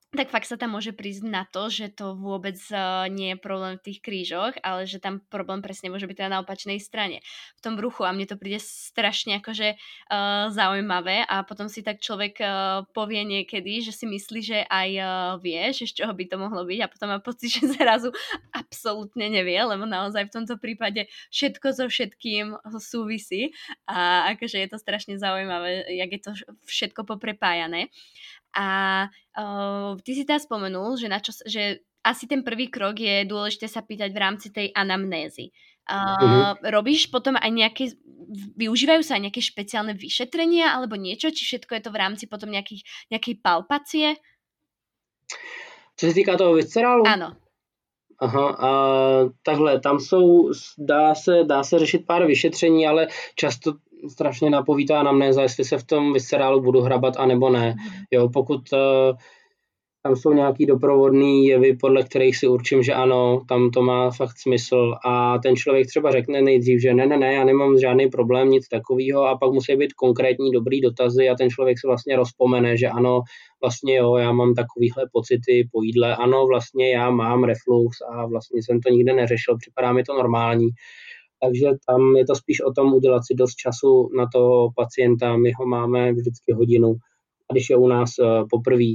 tak fakt sa tam môže prísť na to, že to vôbec uh, nie je problém v tých krížoch, ale že tam problém presne môže byť teda na opačnej strane, v tom bruchu a mne to príde strašne akože uh, zaujímavé a potom si tak človek uh, povie niekedy, že si myslí, že aj uh, vie, že z čoho by to mohlo byť a potom má pocit, [laughs] že zrazu absolútne nevie, lebo naozaj v tomto prípade všetko so všetkým súvisí a akože je to strašne zaujímavé, jak je to všetko poprepájané. A uh, ty si teda spomenul, že, na čo, že asi ten prvý krok je dôležité sa pýtať v rámci tej anamnézy. Uh, uh-huh. Robíš potom aj nejaké, využívajú sa aj nejaké špeciálne vyšetrenia alebo niečo, či všetko je to v rámci potom nejakých, nejakej palpacie? Co se týká toho viscerálu? Ano. Aha, a takhle, tam jsou, dá se, dá se řešit pár vyšetření, ale často strašně napoví ta anamnéza, jestli se v tom viscerálu budu hrabat, anebo ne. Mhm. Jo, pokud uh, tam jsou nějaký doprovodný jevy, podle kterých si určím, že ano, tam to má fakt smysl a ten člověk třeba řekne nejdřív, že ne, ne, ne, já nemám žádný problém, nic takového a pak musí být konkrétní dobrý dotazy a ten člověk se vlastně rozpomene, že ano, vlastně jo, já mám takovýhle pocity po jídle, ano, vlastně já mám reflux a vlastně jsem to nikde neřešil, připadá mi to normální takže tam je to spíš o tom udělat si dost času na toho pacienta. My ho máme vždycky hodinu. A když je u nás eh, poprvé,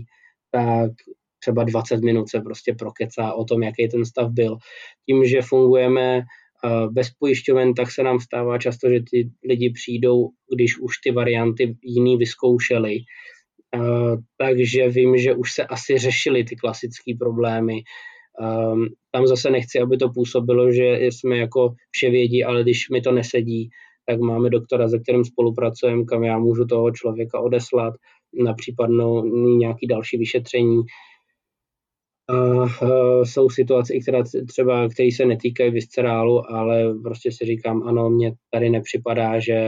tak třeba 20 minut se prostě prokecá o tom, jaký ten stav byl. Tím, že fungujeme eh, bez pojišťoven, tak se nám stává často, že ty lidi přijdou, když už ty varianty jiný vyzkoušeli. Eh, takže vím, že už se asi řešili ty klasické problémy Um, tam zase nechci, aby to působilo, že jsme jako vševědí, ale když mi to nesedí, tak máme doktora, se kterým spolupracujeme, kam já můžu toho člověka odeslat na případnou nějaký další vyšetření. Uh, jsou situace, které třeba, které se netýkají viscerálu, ale prostě si říkám, ano, mně tady nepřipadá, že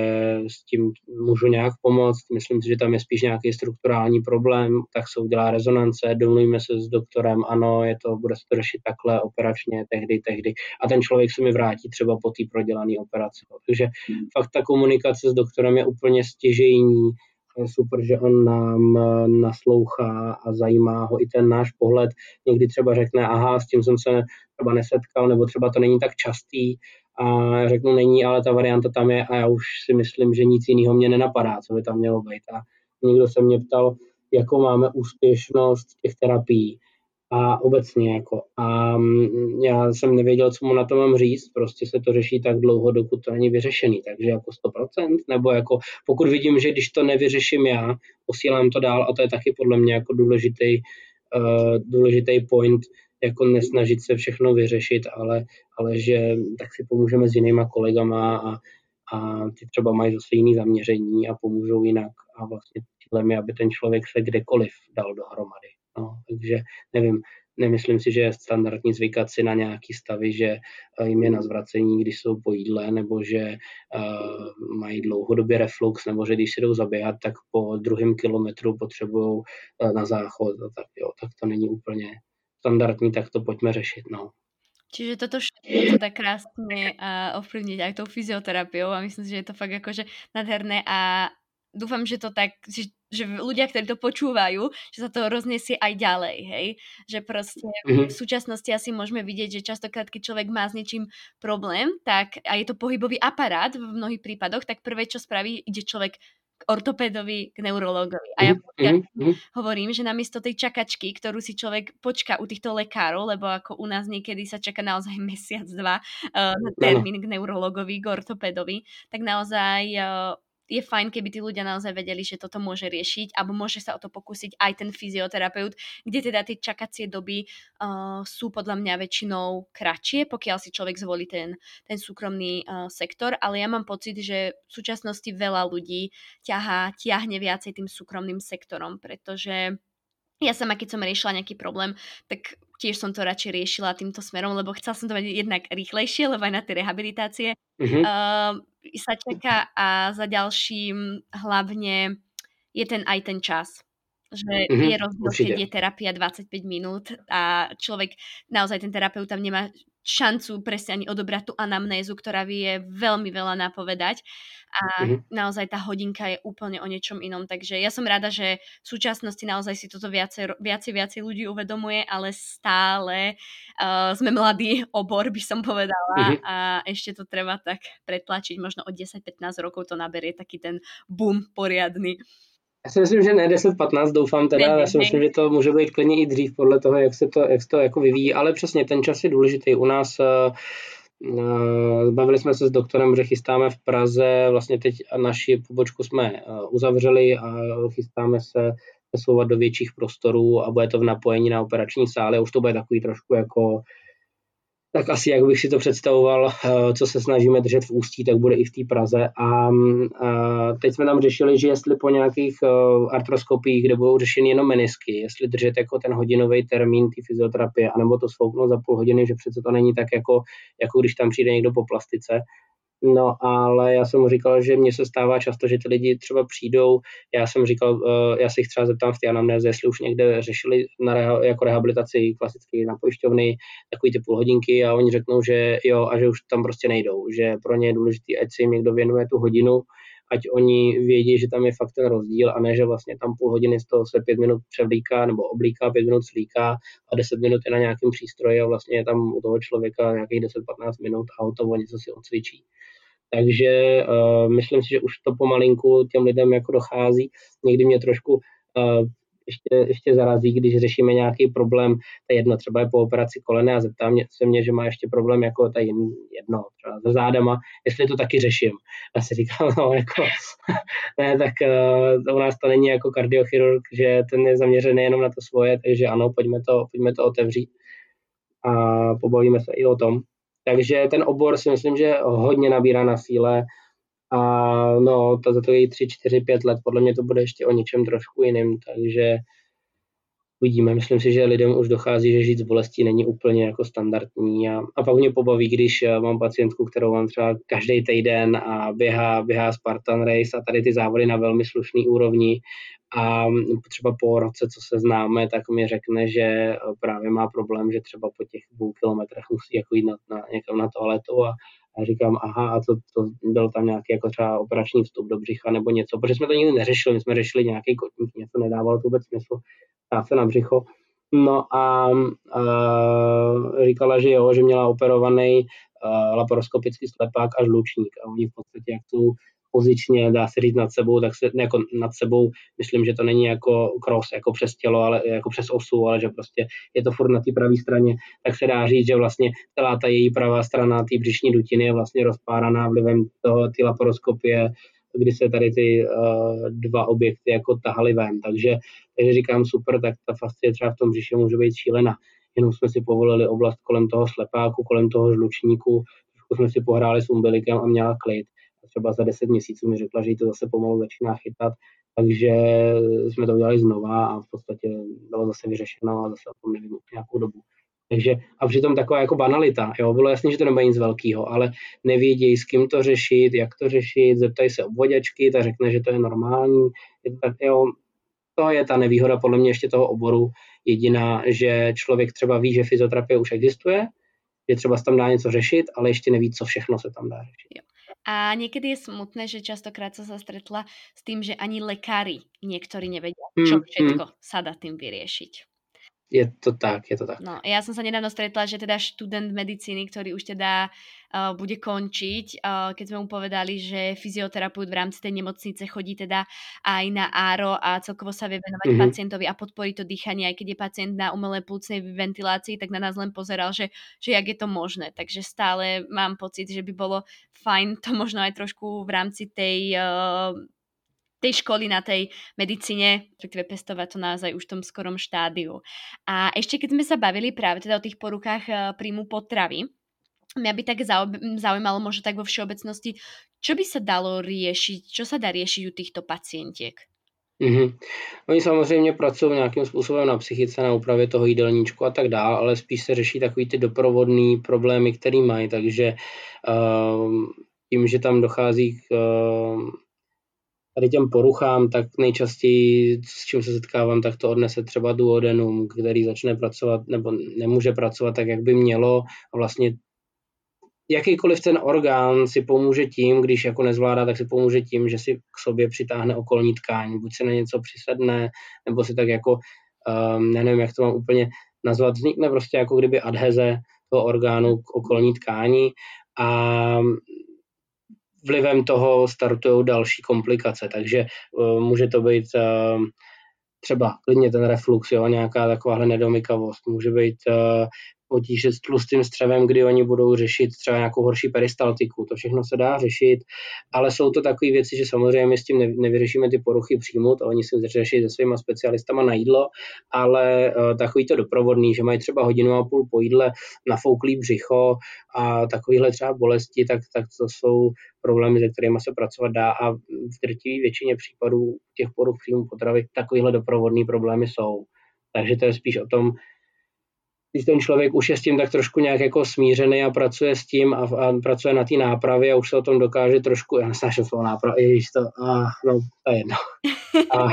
s tím můžu nějak pomoct. Myslím si, že tam je spíš nějaký strukturální problém, tak se udělá rezonance, domluvíme se s doktorem, ano, je to, bude se to řešit takhle operačně, tehdy, tehdy. A ten člověk se mi vrátí třeba po té prodělané operaci. Takže fakt ta komunikace s doktorem je úplně stěžejní je super, že on nám eh, naslouchá a zajímá ho i ten náš pohled. Někdy třeba řekne, aha, s tím jsem se třeba nesetkal, nebo třeba to není tak častý a řeknu, není, ale ta varianta tam je a já už si myslím, že nic jiného mě nenapadá, co by tam mělo být. A někdo se mě ptal, jakou máme úspěšnost těch terapií a obecně jako. A mm, já jsem nevěděl, co mu na to mám říct, prostě se to řeší tak dlouho, dokud to není vyřešený, takže jako 100%, nebo jako pokud vidím, že když to nevyřeším já, posílám to dál a to je taky podle mě jako důležitý, uh, důležitý point, jako nesnažit se všechno vyřešit, ale, ale že tak si pomůžeme s jinýma kolegama a, a ty třeba mají zase jiný zaměření a pomůžou jinak a vlastně cílem je, aby ten člověk se kdekoliv dal dohromady. No, takže nevím, nemyslím si, že je standardní zvykat si na nějaký stavy, že eh, jim je na zvracení, když jsou po jídle, nebo že uh, mají dlouhodobě reflux, nebo že když si jdou zaběhat, tak po druhém kilometru potřebují uh, na záchod. Tak, jo, tak to není úplně standardní, tak to pojďme řešit. No. Čiže toto všetko tak krásne ovplyvniť aj tou fyzioterapiou a myslím si, že je to fakt akože nádherné a dúfam, že to tak, že že ľudia, ktorí to počúvajú, že sa to rozniesie aj ďalej, hej? Že proste mm-hmm. v súčasnosti asi môžeme vidieť, že častokrát, keď človek má s niečím problém, tak a je to pohybový aparát v mnohých prípadoch, tak prvé, čo spraví, ide človek k ortopédovi, k neurologovi. A ja, mm-hmm. hovorím, že namiesto tej čakačky, ktorú si človek počká u týchto lekárov, lebo ako u nás niekedy sa čaká naozaj [laughs] mesiac, dva uh, na termín k neurologovi, k ortopédovi, tak naozaj uh, je fajn, keby tí ľudia naozaj vedeli, že toto môže riešiť, alebo môže sa o to pokúsiť aj ten fyzioterapeut, kde teda tie čakacie doby uh, sú podľa mňa väčšinou kratšie, pokiaľ si človek zvolí ten, ten súkromný uh, sektor, ale ja mám pocit, že v súčasnosti veľa ľudí ťahá, ťahne viacej tým súkromným sektorom, pretože ja sama, keď som riešila nejaký problém, tak tiež som to radšej riešila týmto smerom, lebo chcela som to mať jednak rýchlejšie, lebo aj na tie rehabilitácie mm-hmm. uh, sa čaká a za ďalším hlavne je ten aj ten čas. Že mm-hmm, je rozdiel, keď je terapia 25 minút a človek, naozaj ten terapeut tam nemá šancu presne ani odobrať tú anamnézu, ktorá vie veľmi veľa napovedať a mm-hmm. naozaj tá hodinka je úplne o niečom inom, takže ja som rada, že v súčasnosti naozaj si toto viacej, viacej, viacej ľudí uvedomuje, ale stále uh, sme mladý obor, by som povedala mm-hmm. a ešte to treba tak pretlačiť, možno od 10-15 rokov to naberie taký ten boom poriadny. Já si myslím, že ne 10-15, doufám teda, ne, já si myslím, že to může být klidně i dřív podle toho, jak se to, jak se to jako vyvíjí, ale přesně ten čas je důležitý. U nás uh, bavili jsme se s doktorem, že chystáme v Praze, vlastně teď naši pobočku jsme uh, uzavřeli a chystáme se přesouvat do větších prostorů a bude to v napojení na operační sály. Už to bude takový trošku jako tak asi jak bych si to představoval, eh, co se snažíme držet v ústí, tak bude i v té Praze. A, teď jsme tam řešili, že jestli po nějakých eh, artroskopiích, kde budou řešeny jenom menisky, jestli držet jako ten hodinový termín té fyzioterapie, anebo to svouknout za půl hodiny, že přece to není tak jako, jako když tam přijde někdo po plastice. No, ale já jsem mu říkal, že mně se stává často, že ty lidi třeba přijdou, já jsem říkal, uh, já se jich třeba zeptám v té anamnéze, jestli už někde řešili na reha, jako rehabilitaci klasicky na pojišťovny takový ty půl hodinky a oni řeknou, že jo a že už tam prostě nejdou, že pro ně je důležité, ať si jim někdo věnuje tu hodinu, ať oni vědí, že tam je fakt ten rozdíl a ne, že vlastně tam půl hodiny z toho se pět minut převlíká nebo oblíká, pět minut slíká a deset minut je na nějakém přístroji a vlastně je tam u toho člověka nějakých 10-15 minut a o to něco si odcvičí. Takže uh, myslím si, že už to pomalinku těm lidem jako dochází. Někdy mě trošku uh, ještě, ještě zarazí, když řešíme nějaký problém, to jedno, třeba je po operaci kolene a zeptám mě, se mě, že má ještě problém jako ta jedno, třeba se zádama, jestli to taky řeším. A si říkám, no jako, [laughs] ne, tak uh, u nás to není jako kardiochirurg, že ten je zaměřený jenom na to svoje, takže ano, pojďme to, pojďme to otevřít a pobavíme se i o tom. Takže ten obor si myslím, že hodně nabírá na síle a no, to za to je 3, 4, 5 let, podle mě to bude ještě o něčem trošku jiným, takže uvidíme. Myslím si, že lidem už dochází, že žít s bolestí není úplně jako standardní a, a pak mě pobaví, když eh, mám pacientku, kterou mám třeba každý týden a běhá, běhá Spartan Race a tady ty závody na velmi slušný úrovni a třeba po roce, co se známe, tak mi řekne, že eh, právě má problém, že třeba po těch dvou kilometrech musí jako jít na, na, někam na toaletu a, a říkám, aha, a to, to byl tam nějaký jako třeba operační vstup do břicha nebo něco, protože jsme to nikdy neřešili, my jsme řešili nějaký kotník, něco nedávalo to vůbec smysl, se na břicho. No a, a říkala, že jo, že měla operovaný laparoskopický slepák a žlučník a oni v podstatě jak tu pozičně, dá se říct nad sebou, tak se, ne jako nad sebou, myslím, že to není jako cross, jako přes tělo, ale jako přes osu, ale že prostě je to furt na té pravé straně, tak se dá říct, že vlastně celá ta její pravá strana té břišní dutiny je vlastně rozpáraná vlivem toho, ty laparoskopie, kdy se tady ty uh, dva objekty jako tahaly ven. Takže, takže říkám super, tak ta fascie třeba v tom břiše může být šílená. Jenom jsme si povolili oblast kolem toho slepáku, kolem toho žlučníku, trošku jsme si pohráli s umbilikem a měla klid. Třeba za 10 měsíců mi řekla, že jí to zase pomalu začíná chytat, takže jsme to udělali znova a v podstatě bylo zase vyřešeno a zase o tom nevím nějakou dobu. Takže a přitom taková jako banalita, jo, bylo jasné, že to nebude nic velkého, ale nevědějí, s kým to řešit, jak to řešit, zeptají se obvoděčky, ta řekne, že to je normální, je to tak, jo, to je ta nevýhoda podle mě ještě toho oboru, jediná, že člověk třeba ví, že fyzioterapie už existuje, že třeba se tam dá něco řešit, ale ještě neví, co všechno se tam dá řešit. Jo. A někdy je smutné, že častokrát sa stretla s tým, že ani lekári niektorí nevedia, čo hmm, všetko hmm. sa dá tým vyriešiť. Je to tak, je to tak. No, ja som sa nedávno stretla, že teda študent medicíny, ktorý už teda uh, bude končiť, uh, keď sme mu povedali, že fyzioterapeut v rámci tej nemocnice chodí teda aj na áro a celkovo sa vie venovať mm-hmm. pacientovi a podporí to dýchanie, aj keď je pacient na umelej plúcnej ventilácii, tak na nás len pozeral, že, že jak je to možné. Takže stále mám pocit, že by bolo fajn to možno aj trošku v rámci tej uh, tej školy na tej medicíne, respektíve pestovať to naozaj už v tom skorom štádiu. A ešte keď sme sa bavili práve teda o tých poruchách eh, príjmu potravy, mňa by tak zaujímalo možno tak vo všeobecnosti, čo by sa dalo riešiť, čo sa dá riešiť u týchto pacientiek? Mm-hmm. Oni samozřejmě pracují nějakým způsobem na psychice, na úpravě toho jídelníčku a tak dále, ale spíš se řeší takový ty doprovodné problémy, které mají, takže uh, tím, že tam dochází k uh, tady těm poruchám, tak nejčastěji, s čím se setkávám, tak to odnese třeba duodenum, který začne pracovat nebo nemůže pracovat tak, jak by mělo a vlastně jakýkoliv ten orgán si pomůže tím, když jako nezvládá, tak si pomůže tím, že si k sobě přitáhne okolní tkáň, buď se na něco přisedne, nebo si tak jako, um, nevím, jak to mám úplně nazvat, vznikne prostě jako kdyby adheze toho orgánu k okolní tkání a vlivem toho startují další komplikace, takže uh, může to být uh, třeba klidně ten reflux, jo, nějaká takováhle nedomykavost, může být uh, potíže s tlustým střevem, kdy oni budou řešit třeba nějakou horší peristaltiku. To všechno se dá řešit, ale jsou to takové věci, že samozřejmě my s tím nevyřešíme ty poruchy přímo, to oni si řeší se svýma specialistama na jídlo, ale uh, takový to doprovodný, že mají třeba hodinu a půl po jídle nafouklý břicho a takovýhle třeba bolesti, tak, tak to jsou problémy, se kterými se pracovat dá a v drtivé většině případů těch poruch příjmu potravy takovýhle doprovodný problémy jsou. Takže to je spíš o tom, když ten člověk už je s tím tak trošku nějak jako smířený a pracuje s tím a, a pracuje na té nápravě a už se o tom dokáže trošku, já nesnáším slovo náprava, ježiš to, a, no, to je jedno. [laughs] A,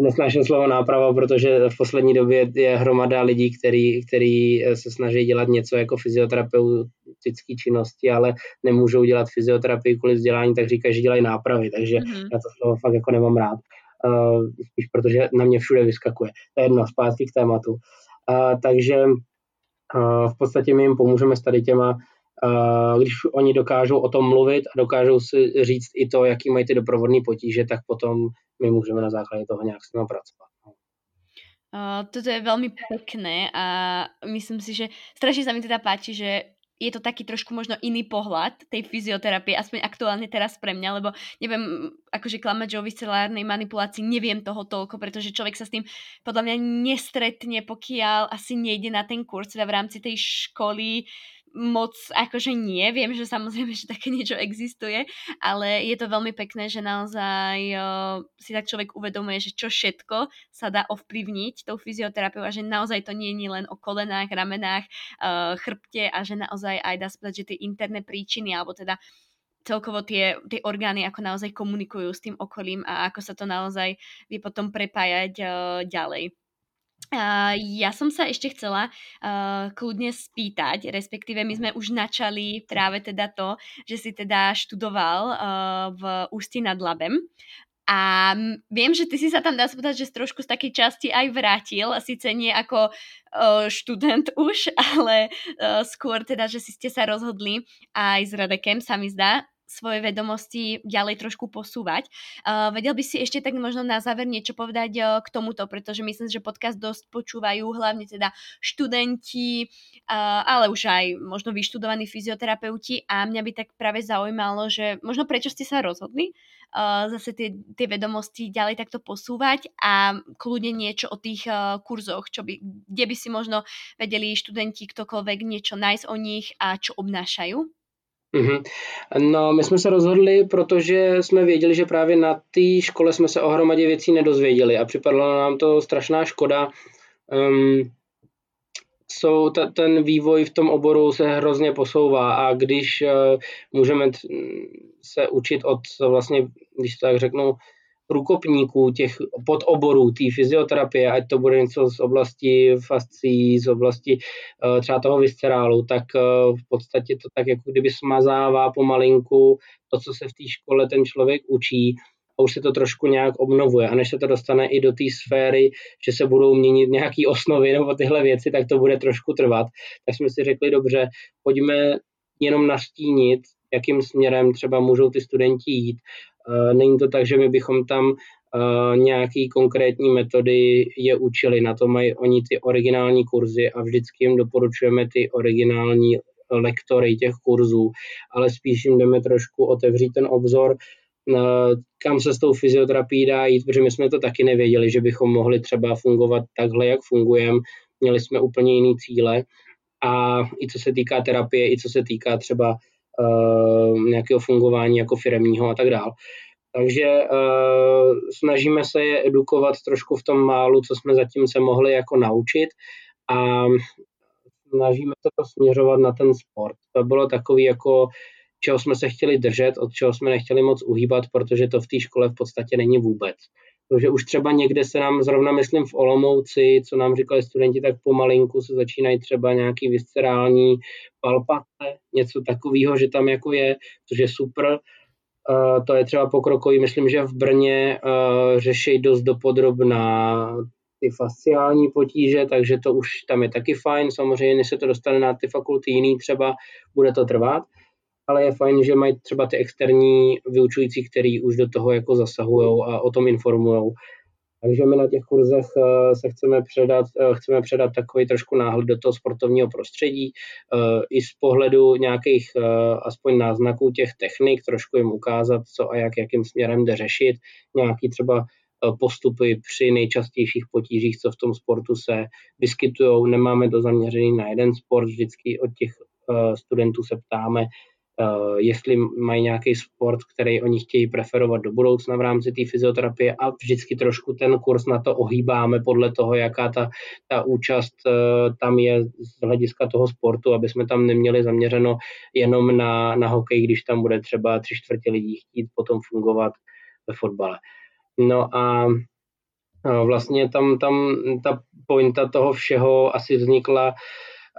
nesnáším slovo náprava, protože v poslední době je hromada lidí, který, který se snaží dělat něco jako fyzioterapeutické činnosti, ale nemůžou dělat fyzioterapii kvůli vzdělání, tak říkají, že dělají nápravy, takže mm-hmm. já to slovo fakt jako nemám rád. Uh, spíš protože na mě všude vyskakuje. To je jedno, zpátky k tématu. Uh, takže v podstatě my jim pomůžeme s tady těma, když oni dokážou o tom mluvit a dokážou si říct i to, jaký mají ty doprovodné potíže, tak potom my můžeme na základě toho nějak s nimi pracovat. Uh, toto je veľmi pekné a myslím si, že strašne sa mi teda páči, že je to taký trošku možno iný pohľad tej fyzioterapie, aspoň aktuálne teraz pre mňa, lebo neviem, akože klamať, že o viscerálnej manipulácii neviem toho toľko, pretože človek sa s tým podľa mňa nestretne, pokiaľ asi nejde na ten kurz, teda v rámci tej školy moc akože nie, viem, že samozrejme, že také niečo existuje, ale je to veľmi pekné, že naozaj uh, si tak človek uvedomuje, že čo všetko sa dá ovplyvniť tou fyzioterapiou a že naozaj to nie je len o kolenách, ramenách, uh, chrbte a že naozaj aj dá sa povedať, že tie interné príčiny alebo teda celkovo tie, tie orgány ako naozaj komunikujú s tým okolím a ako sa to naozaj vie potom prepájať uh, ďalej. Uh, ja som sa ešte chcela uh, kľudne spýtať, respektíve my sme už načali práve teda to, že si teda študoval uh, v Ústí nad Labem. A viem, že ty si sa tam, dá sa že trošku z takej časti aj vrátil, síce nie ako uh, študent už, [laughs] ale uh, skôr teda, že si ste sa rozhodli aj s Radekem, sa mi zdá, svoje vedomosti ďalej trošku posúvať. Uh, vedel by si ešte tak možno na záver niečo povedať uh, k tomuto, pretože myslím, že podcast dosť počúvajú hlavne teda študenti, uh, ale už aj možno vyštudovaní fyzioterapeuti a mňa by tak práve zaujímalo, že možno prečo ste sa rozhodli uh, zase tie, tie vedomosti ďalej takto posúvať a kľudne niečo o tých uh, kurzoch, čo by, kde by si možno vedeli študenti ktokoľvek niečo nájsť o nich a čo obnášajú. Mm-hmm. No, my jsme se rozhodli, protože jsme věděli, že právě na té škole jsme se o hromadě věcí nedozvěděli a připadlo nám to strašná škoda. Um, jsou ta, ten vývoj v tom oboru se hrozně posouvá a když uh, můžeme t, se učit od vlastně, když to tak řeknu, průkopníků, těch podoborů té fyzioterapie, ať to bude něco z oblasti fascí, z oblasti uh, třeba toho viscerálu, tak uh, v podstatě to tak jako kdyby smazává pomalinku to, co se v té škole ten člověk učí a už se to trošku nějak obnovuje. A než se to dostane i do té sféry, že se budou měnit nějaké osnovy nebo tyhle věci, tak to bude trošku trvat. Tak jsme si řekli, dobře, pojďme jenom nastínit, jakým směrem třeba můžou ty studenti jít není to tak, že my bychom tam eh, nějaký konkrétní metody je učili, na to mají oni ty originální kurzy a vždycky jim doporučujeme ty originální lektory těch kurzů, ale spíš jim jdeme trošku otevřít ten obzor, eh, kam se s tou fyzioterapií dá jít, protože my jsme to taky nevěděli, že bychom mohli třeba fungovat takhle, jak fungujeme. Měli jsme úplně jiný cíle. A i co se týká terapie, i co se týká třeba nějakého fungování jako firemního a tak dále. Takže uh, snažíme se je edukovat trošku v tom málu, co jsme zatím se mohli jako naučit a snažíme se to směřovat na ten sport. To bylo takový jako čeho jsme se chtěli držet, od čeho jsme nechtěli moc uhýbat, protože to v té škole v podstatě není vůbec. Takže už třeba někde se nám, zrovna myslím v Olomouci, co nám říkali studenti, tak pomalinku se začínají třeba nějaký viscerální palpace, něco takového, že tam jako je, což je super. Uh, to je třeba pokrokový, myslím, že v Brně uh, řeší dost dopodrobná ty fasciální potíže, takže to už tam je taky fajn. Samozřejmě, než se to dostane na ty fakulty jiný, třeba bude to trvat ale je fajn, že mají třeba ty externí vyučující, který už do toho jako zasahují a o tom informují. Takže my na těch kurzech eh, se chceme předat, eh, chceme předat takový trošku náhled do toho sportovního prostředí, eh, i z pohledu nějakých aspoň náznaků těch technik, trošku jim ukázat, co a jak, jakým směrem jde řešit, nějaký třeba postupy při nejčastějších potížích, co v tom sportu se vyskytují. Nemáme to zaměřený na jeden sport, vždycky od těch studentů se ptáme, jestli mají nějaký sport, který oni chtějí preferovat do budoucna v rámci té fyzioterapie a vždycky trošku ten kurz na to ohýbáme podle toho, jaká ta, ta účast eh, tam je z hlediska toho sportu, aby jsme tam neměli zaměřeno jenom na, na hokej, když tam bude třeba tři čtvrtě lidí chtít potom fungovat ve fotbale. No a eh, vlastně tam, tam ta pointa toho všeho asi vznikla uh,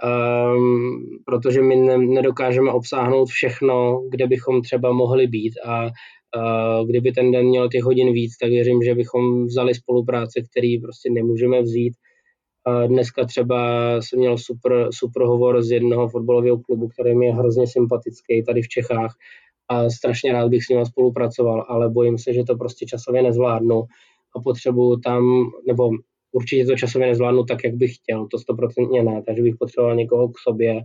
um, protože my ne, nedokážeme obsáhnout všechno, kde bychom třeba mohli být a uh, kdyby ten den měl těch hodin víc, tak věřím, že bychom vzali spolupráce, který prostě nemůžeme vzít. Uh, dneska třeba jsem měl super, super hovor z jednoho fotbalového klubu, který mi je hrozně sympatický tady v Čechách a strašně rád bych s ním spolupracoval, ale bojím se, že to prostě časově nezvládnu a potřebuju tam, nebo určitě to časově nezvládnu tak, jak bych chtěl, to stoprocentně ne, takže bych potřeboval někoho k sobě,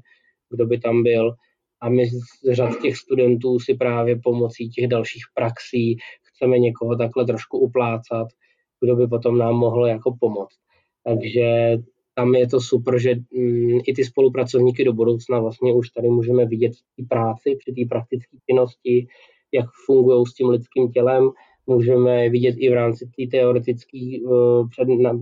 kdo by tam byl. A my z řad těch studentů si právě pomocí těch dalších praxí chceme někoho takhle trošku uplácat, kdo by potom nám mohl jako pomoct. Takže tam je to super, že mm, i ty spolupracovníky do budoucna vlastně už tady můžeme vidět v práci, při té praktické činnosti, jak fungují s tím lidským tělem, můžeme vidět i v rámci té teoretické uh,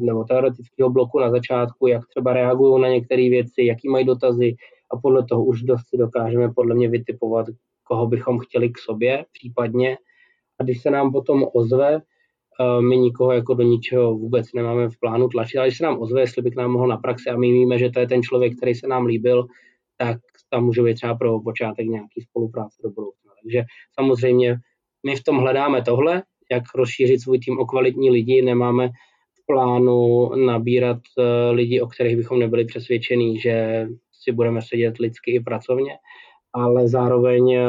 nebo teoretického bloku na začátku, jak třeba reagují na některé věci, jaký mají dotazy a podle toho už dost si dokážeme podle mě vytipovat, koho bychom chtěli k sobě případně. A když se nám potom ozve, Eh, my nikoho jako do ničeho vůbec nemáme v plánu tlačit, ale když se nám ozve, jestli by k nám mohl na praxi a my víme, že to je ten člověk, který se nám líbil, tak tam může být třeba pro počátek nějaký spolupráce do budoucna. Takže samozřejmě my v tom hledáme tohle, jak rozšířit svůj tým o kvalitní lidi, nemáme v plánu nabírat eh, lidi, o kterých bychom nebyli přesvědčení, že si budeme sedět lidsky i pracovně, ale zároveň eh,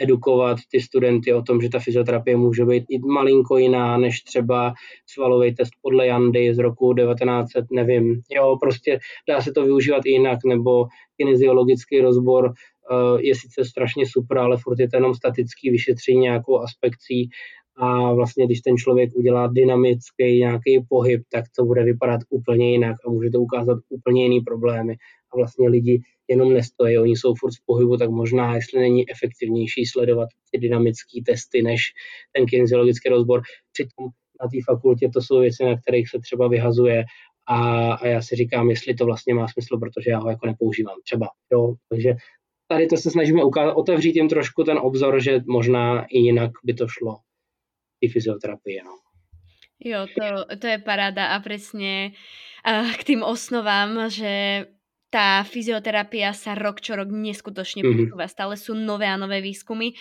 edukovat ty studenty o tom, že ta fyzioterapie může být i malinko jiná, než třeba svalový test podle Jandy z roku 1900, nevím. Jo, prostě dá se to využívat i jinak, nebo kineziologický rozbor je sice strašně super, ale furt je to jenom statický vyšetření nějakou aspekcí a vlastně když ten člověk udělá dynamický nějaký pohyb, tak to bude vypadat úplně jinak a může to ukázat úplně jiný problémy. A vlastně lidi jenom nestojí, oni jsou furt v pohybu, tak možná, jestli není efektivnější sledovat ty dynamické testy než ten kinesiologický rozbor. Přitom na té fakultě to jsou věci, na kterých se třeba vyhazuje a, a já si říkám, jestli to vlastně má smysl, protože já ho jako nepoužívám třeba. Jo? Takže tady to se snažíme ukázat, otevřít jim trošku ten obzor, že možná i jinak by to šlo i fyzioterapie. No. Jo, to, to je paráda a přesně uh, k tým osnovám, že tá fyzioterapia sa rok čo rok neskutočne mm-hmm. posúva. Stále sú nové a nové výskumy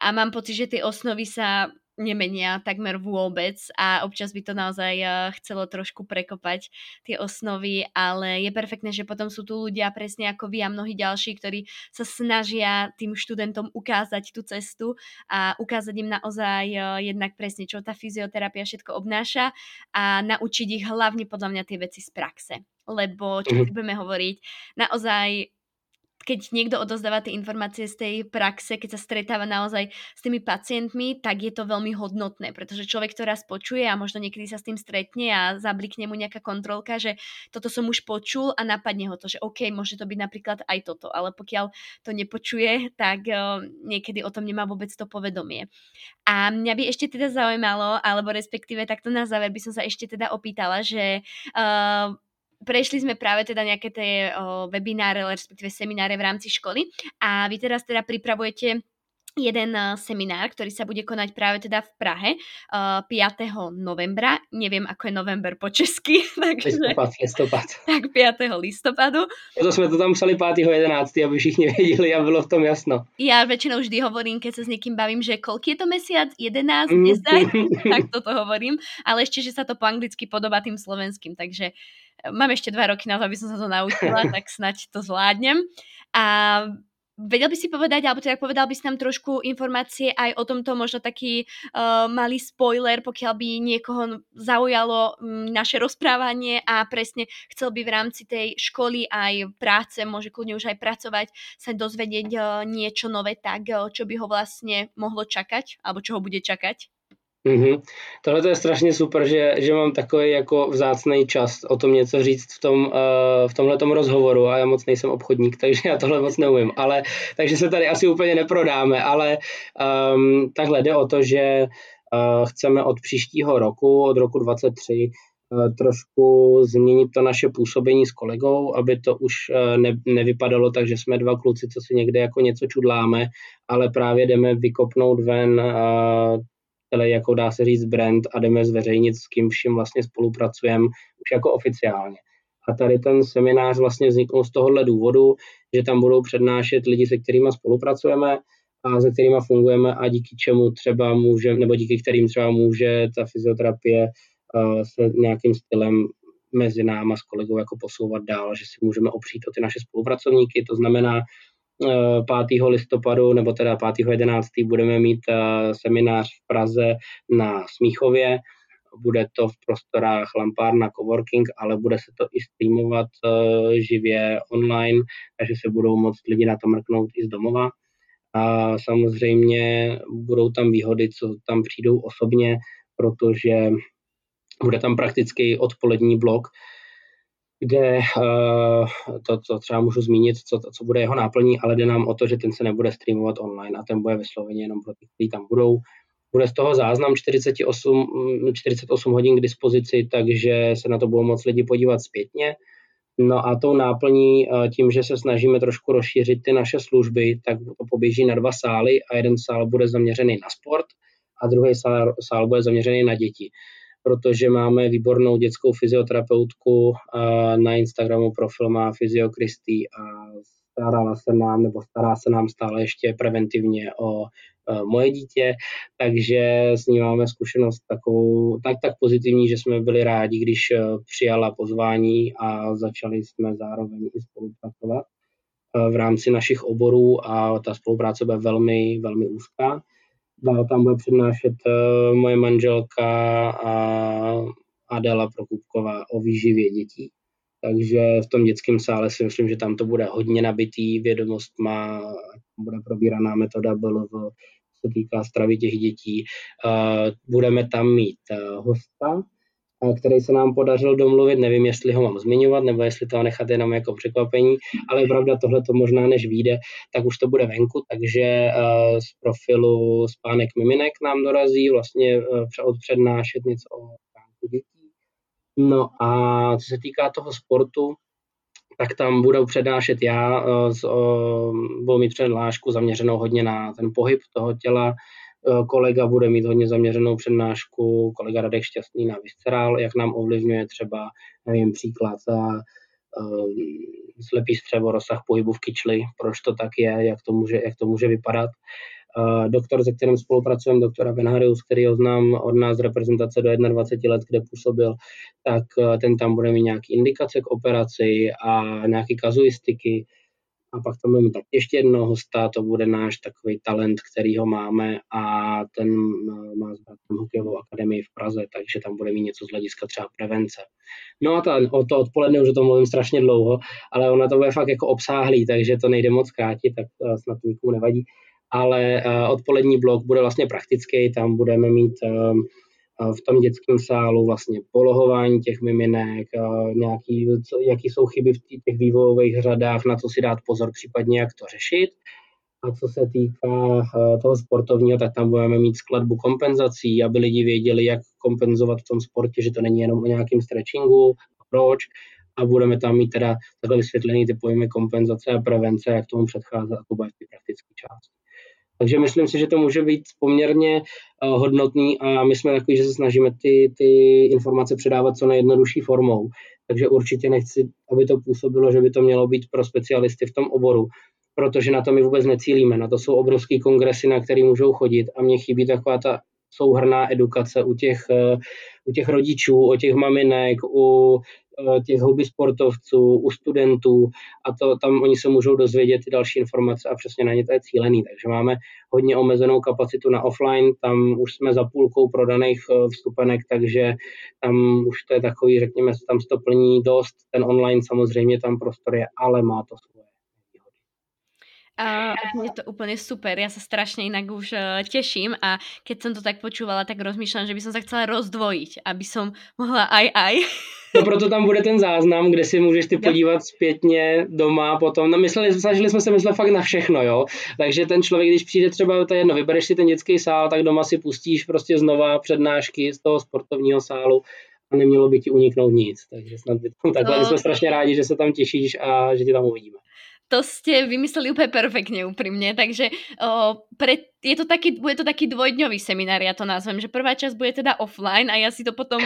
a mám pocit, že tie osnovy sa nemenia takmer vôbec a občas by to naozaj uh, chcelo trošku prekopať tie osnovy, ale je perfektné, že potom sú tu ľudia presne ako vy a mnohí ďalší, ktorí sa snažia tým študentom ukázať tú cestu a ukázať im naozaj uh, jednak presne, čo tá fyzioterapia všetko obnáša a naučiť ich hlavne podľa mňa tie veci z praxe. Lebo, čo mm-hmm. budeme hovoriť, naozaj keď niekto odozdáva tie informácie z tej praxe, keď sa stretáva naozaj s tými pacientmi, tak je to veľmi hodnotné, pretože človek to raz počuje a možno niekedy sa s tým stretne a zablikne mu nejaká kontrolka, že toto som už počul a napadne ho to, že OK, môže to byť napríklad aj toto, ale pokiaľ to nepočuje, tak uh, niekedy o tom nemá vôbec to povedomie. A mňa by ešte teda zaujímalo, alebo respektíve takto na záver by som sa ešte teda opýtala, že uh, prešli sme práve teda nejaké tie webináre, respektíve semináre v rámci školy. A vy teraz teda pripravujete jeden seminár, ktorý sa bude konať práve teda v Prahe uh, 5. novembra. Neviem, ako je november po česky. [laughs] Takže, listopad, listopad. Tak 5. listopadu. To jsme to tam psali 5. 11. aby všichni [laughs] věděli a bylo v tom jasno. Ja väčšinou vždy hovorím, keď sa s niekým bavím, že koľký je to mesiac? 11, 10? [laughs] tak toto hovorím. Ale ešte, že sa to po anglicky podobá tým slovenským, takže mám ešte dva roky na to, aby som sa to naučila, tak snať to zvládnem. A Vedel by si povedať, alebo teda povedal by si nám trošku informácie aj o tomto, možno taký uh, malý spoiler, pokiaľ by niekoho zaujalo um, naše rozprávanie a presne chcel by v rámci tej školy aj práce, môže kľudne už aj pracovať, sa dozvedieť uh, niečo nové, tak uh, čo by ho vlastne mohlo čakať, alebo čo ho bude čakať? Mm-hmm. Tohle to je strašně super, že, že mám takový jako vzácný čas o tom něco říct v, tom, uh, v tomhle rozhovoru a já moc nejsem obchodník, [laughs] takže já tohle moc neumím, ale takže se tady asi úplně neprodáme, ale um, takhle jde o to, že uh, chceme od příštího roku, od roku 23, uh, eh, trošku změnit to naše působení s kolegou, aby to už ne, nevypadalo tak, že jsme dva kluci, co si někde jako něco čudláme, ale právě jdeme vykopnout ven celý, jako dá se říct, brand a jdeme zveřejnit, s kým vším vlastně spolupracujeme už jako oficiálně. A tady ten seminář vlastně vzniknul z tohohle důvodu, že tam budou přednášet lidi, se kterými spolupracujeme a se kterými fungujeme a díky čemu třeba může, nebo díky kterým třeba může ta fyzioterapie uh, se nějakým stylem mezi náma s kolegou jako posouvat dál, že si můžeme opřít o ty naše spolupracovníky, to znamená, 5. listopadu, nebo teda 5. 11. budeme mít eh, seminář v Praze na Smíchově. Bude to v prostorách Lampárna Coworking, ale bude se to i streamovat eh, živě online, takže se budou moct lidi na to mrknout i z domova. A samozřejmě budou tam výhody, co tam přijdou osobně, protože bude tam prakticky odpolední blok, kde uh, to, to třeba můžu zmínit, co, co bude jeho náplní, ale jde nám o to, že ten se nebude streamovat online a ten bude vysloveně jenom pro ty, kteří tam budou. Bude z toho záznam 48, 48 hodin k dispozici, takže se na to budou moc lidi podívat zpětně. No a tou náplní, eh, tím, že se snažíme trošku rozšířit ty naše služby, tak to poběží na dva sály a jeden sál bude zaměřený na sport a druhý sál, sál bude zaměřený na děti protože máme výbornou dětskou fyzioterapeutku na Instagramu profil má Fyzio Kristý a starala se nám, nebo stará se nám stále ještě preventivně o moje dítě, takže s ní máme zkušenost takovou, tak, tak pozitivní, že jsme byli rádi, když e, přijala pozvání a začali jsme zároveň i spolupracovat e, v rámci našich oborů a ta spolupráce byla velmi, velmi úzká. Dál tam bude přednášet uh, moje manželka a Adela Prokupková o výživě dětí. Takže v tom dětském sále si myslím, že tam to bude hodně nabitý, vědomost má, bude probíraná metoda BLV, se týká stravy těch dětí. Uh, budeme tam mít uh, hosta, který se nám podařilo domluvit. Nevím, jestli ho mám zmiňovat, nebo jestli to nechat jenom jako překvapení, ale je pravda, tohle to možná než vyjde, tak už to bude venku, takže eh, z profilu Spánek Miminek nám dorazí vlastně eh, odpřednášet něco o stánku dětí. No a co se týká toho sportu, tak tam budou přednášet já, eh, budu mít přednášku zaměřenou hodně na ten pohyb toho těla, Eh, kolega bude mít hodně zaměřenou přednášku, kolega Radek Šťastný na Visceral, jak nám ovlivňuje třeba, nevím, příklad za uh, slepý střevo, rozsah pohybu v kyčli, proč to tak je, jak to může, jak to může vypadat. Doktor, se kterým spolupracujeme, doktora Benharius, který ho znám od nás z reprezentace do 21 let, kde působil, tak ten tam bude mít nějaké indikace k operaci a nějaké kazuistiky, a pak tam budeme tak ještě jednoho hosta, to bude náš takový talent, který ho máme a ten eh, má s bratrem hokejovou akademii v Praze, takže tam bude mít něco z hlediska třeba prevence. No a ta, o to odpoledne už o tom mluvím strašně dlouho, ale ona to bude fakt jako obsáhlý, takže to nejde moc krátit, tak eh, snad nikomu nevadí. Ale uh, odpolední blok bude vlastně praktický, tam budeme mít uh, v tom dětském sálu vlastně polohování těch miminek, nějaký, co, jaký jsou chyby v těch vývojových řadách, na co si dát pozor, případně jak to řešit. A co se týká toho sportovního, tak tam budeme mít skladbu kompenzací, aby lidi věděli, jak kompenzovat v tom sportě, že to není jenom o nějakém stretchingu, proč. A budeme tam mít teda takhle vysvětlený ty pojmy kompenzace a prevence, jak tomu předcházet, a to bude v praktické části. Takže myslím si, že to může být poměrně uh, hodnotný a my jsme takový, že se snažíme ty, ty informace předávat co nejjednodušší formou. Takže určitě nechci, aby to působilo, že by to mělo být pro specialisty v tom oboru, protože na to my vůbec necílíme. Na to jsou obrovské kongresy, na které můžou chodit a mně chybí taková ta souhrná edukace u těch, uh, u těch rodičů, o těch maminek, u Eh, těch hobby sportovců, u studentů a to tam oni se můžou dozvědět ty další informace a přesně na ně to je cílený. Takže máme hodně omezenou kapacitu na offline, tam už jsme za půlkou prodaných eh, vstupenek, takže tam už to je takový, řekněme, tam se to plní dost. Ten online samozřejmě tam prostor je, ale má to A [laughs] je to úplně super, já se strašně jinak už uh, těším a keď jsem to tak počúvala, tak rozmýšlám, že by som sa chcela rozdvojiť, aby som mohla aj aj. No proto tam bude ten záznam, kde si můžeš ty podívat zpětně doma potom. No mysleli, snažili jsme se myslet fakt na všechno, jo. Takže ten člověk, když přijde třeba, to jedno, vybereš si ten dětský sál, tak doma si pustíš prostě znova přednášky z toho sportovního sálu a nemělo by ti uniknout nic. Takže snad by tam [laughs] takhle. No. jsme strašně rádi, že se tam těšíš a že tě tam uvidíme to ste vymysleli úplne perfektne úprimne, takže o, pre, je to taký, bude to taký dvojdňový seminár, ja to nazvem, že prvá časť bude teda offline a ja si to potom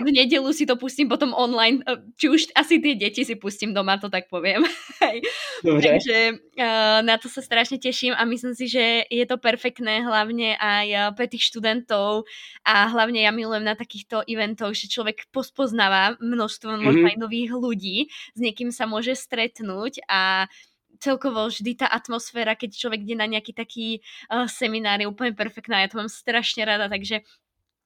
v nedelu si to pustím potom online, či už asi tie deti si pustím doma, to tak poviem. [laughs] takže o, na to sa strašne teším a myslím si, že je to perfektné hlavne aj pre tých študentov a hlavne ja milujem na takýchto eventoch, že človek pospoznáva množstvo možno mm-hmm. aj nových ľudí, s niekým sa môže stretnúť a celkovo vždy tá atmosféra, keď človek ide na nejaký taký uh, seminár, je úplne perfektná. Ja to mám strašne rada, takže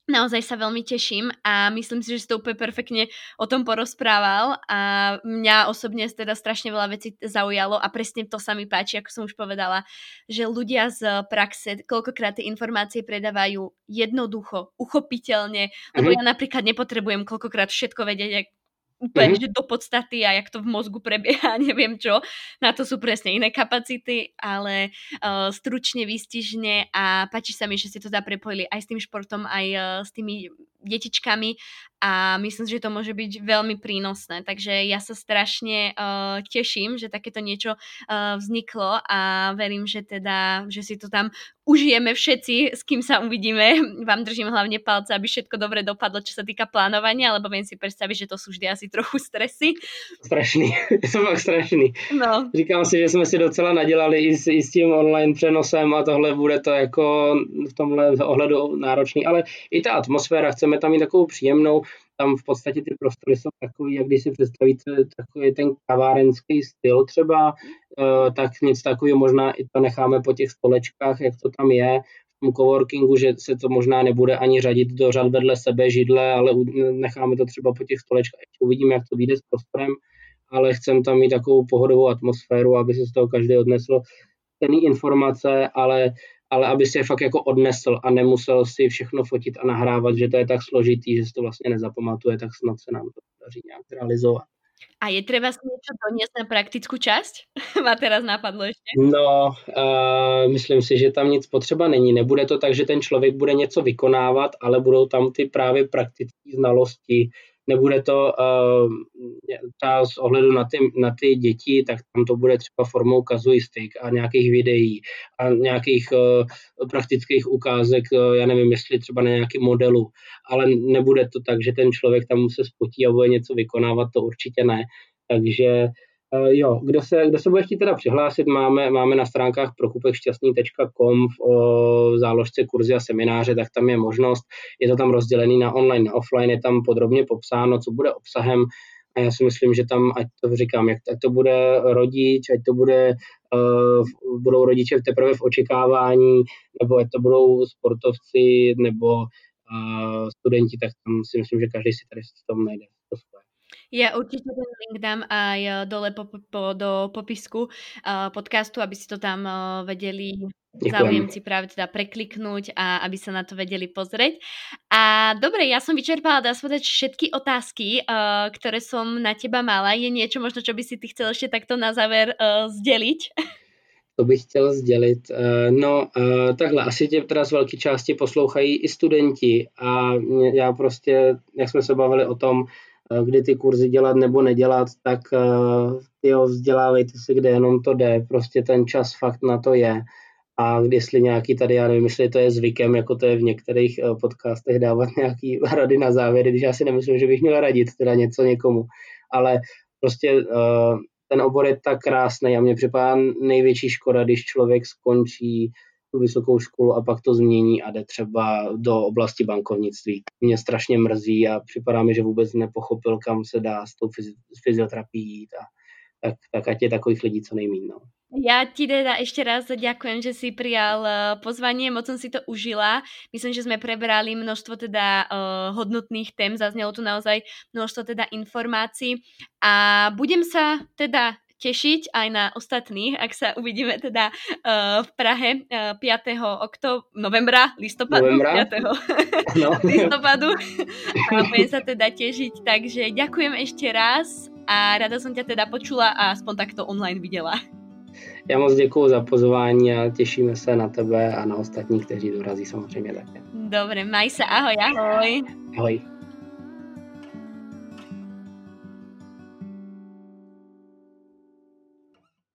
Naozaj sa veľmi teším a myslím si, že si to úplne perfektne o tom porozprával a mňa osobne teda strašne veľa vecí zaujalo a presne to sa mi páči, ako som už povedala, že ľudia z praxe koľkokrát tie informácie predávajú jednoducho, uchopiteľne, lebo mm-hmm. ja napríklad nepotrebujem koľkokrát všetko vedieť, úplne, mm-hmm. že do podstaty a jak to v mozgu prebieha, [laughs] neviem čo. Na to sú presne iné kapacity, ale uh, stručne, výstižne a páči sa mi, že si to teda prepojili aj s tým športom, aj uh, s tými detičkami a myslím, že to môže byť veľmi prínosné. Takže ja sa strašne uh, teším, že takéto niečo uh, vzniklo a verím, že teda, že si to tam užijeme všetci, s kým sa uvidíme. [laughs] Vám držím hlavne palce, aby všetko dobre dopadlo, čo sa týka plánovania, lebo viem si predstaviť, že to sú vždy asi trochu stresy. Strašný, [laughs] je to fakt strašný. No. Říkám si, že jsme si docela nadělali i s, i s tím online přenosem a tohle bude to jako v tomhle ohledu náročný, ale i ta atmosféra, chceme tam mít takovou příjemnou, tam v podstatě ty prostory jsou takový, jak když si představíte takový ten kavárenský styl třeba, eh, tak nic takového možná i to necháme po těch stolečkách, jak to tam je, v tom coworkingu, že se to možná nebude ani řadit do řad vedle sebe židle, ale necháme to třeba po těch stolečkách. Uvidíme, jak to vyjde s prostorem, ale chcem tam mít takovou pohodovou atmosféru, aby se z toho každý odnesl cený informace, ale ale aby si je fakt jako odnesl a nemusel si všechno fotit a nahrávat, že to je tak složitý, že si to vlastně nezapamatuje, tak snad se nám to daří nějak realizovat. A je třeba si něco doniesť na praktickou část? [laughs] Má teraz napadlo ještě? No, uh, myslím si, že tam nic potřeba není. Nebude to tak, že ten člověk bude něco vykonávat, ale budou tam ty právě praktické znalosti, nebude to uh, třeba z ohledu na ty, na ty děti, tak tam to bude třeba formou kazuistik a nějakých videí a nějakých uh, praktických ukázek, uh, já nevím, jestli třeba na nějakém modelu, ale nebude to tak, že ten člověk tam se spotí a bude něco vykonávat, to určitě ne. Takže Uh, jo, kdo se, kdo se bude chtít teda přihlásit, máme, máme na stránkách prokupekšťastný.com v, v záložce kurzy a semináře, tak tam je možnost, je to tam rozdělený na online, na offline, je tam podrobně popsáno, co bude obsahem a já si myslím, že tam, ať to říkám, jak, ať to bude rodič, ať to bude, uh, budou rodiče teprve v očekávání, nebo ať to budou sportovci, nebo uh, studenti, tak tam si myslím, že každý si tady v tom najde. Ja určite ten link dám aj eh, dole po, po, do popisku uh, podcastu, aby si to tam uh, vedeli záujemci práve teda prekliknúť a aby sa na to vedeli pozrieť. A dobre, ja som vyčerpala, dá sa povedať, všetky otázky, uh, ktoré som na teba mala. Je niečo možno, čo by si ty chcel ešte takto na záver uh, zdeliť? To bych chtěl sdělit. No, takhle, asi tě teda z velké části poslouchají i studenti a já prostě, jak jsme se bavili o tom, kdy ty kurzy dělat nebo nedělat, tak eh, jo, vzdělávejte se, kde jenom to jde, prostě ten čas fakt na to je. A jestli nějaký tady, já nevím, jestli to je zvykem, jako to je v některých eh, podcastech dávat nějaký [laughs] rady na závěry, když já si nemyslím, že bych měl radit teda něco někomu. Ale prostě eh, ten obor je tak krásný a mně připadá největší škoda, když člověk skončí tu vysokou školu a pak to změní a jde třeba do oblasti bankovnictví. Mě strašně mrzí a připadá mi, že vůbec nepochopil, kam se dá s tou fyzioterapií jít a tak, tak ať je takových lidí co nejméně. No. Ja ti teda ešte raz ďakujem, že si prijal eh, pozvanie, moc som si to užila. Myslím, že sme prebrali množstvo teda uh, hodnotných tém, zaznelo tu naozaj množstvo teda informácií a budem sa teda tešiť aj na ostatných, ak sa uvidíme teda uh, v Prahe uh, 5. oktob- novembra, listopadu, novembra? 5. [laughs] [laughs] No. listopadu. a budem sa teda tešiť, takže ďakujem ešte raz a rada som ťa teda počula a aspoň takto online videla. Já moc děkuji za pozvání a těšíme se na tebe a na ostatní, kteří dorazí samozřejmě také. Dobre, maj se, ahoj, ahoj. Ahoj.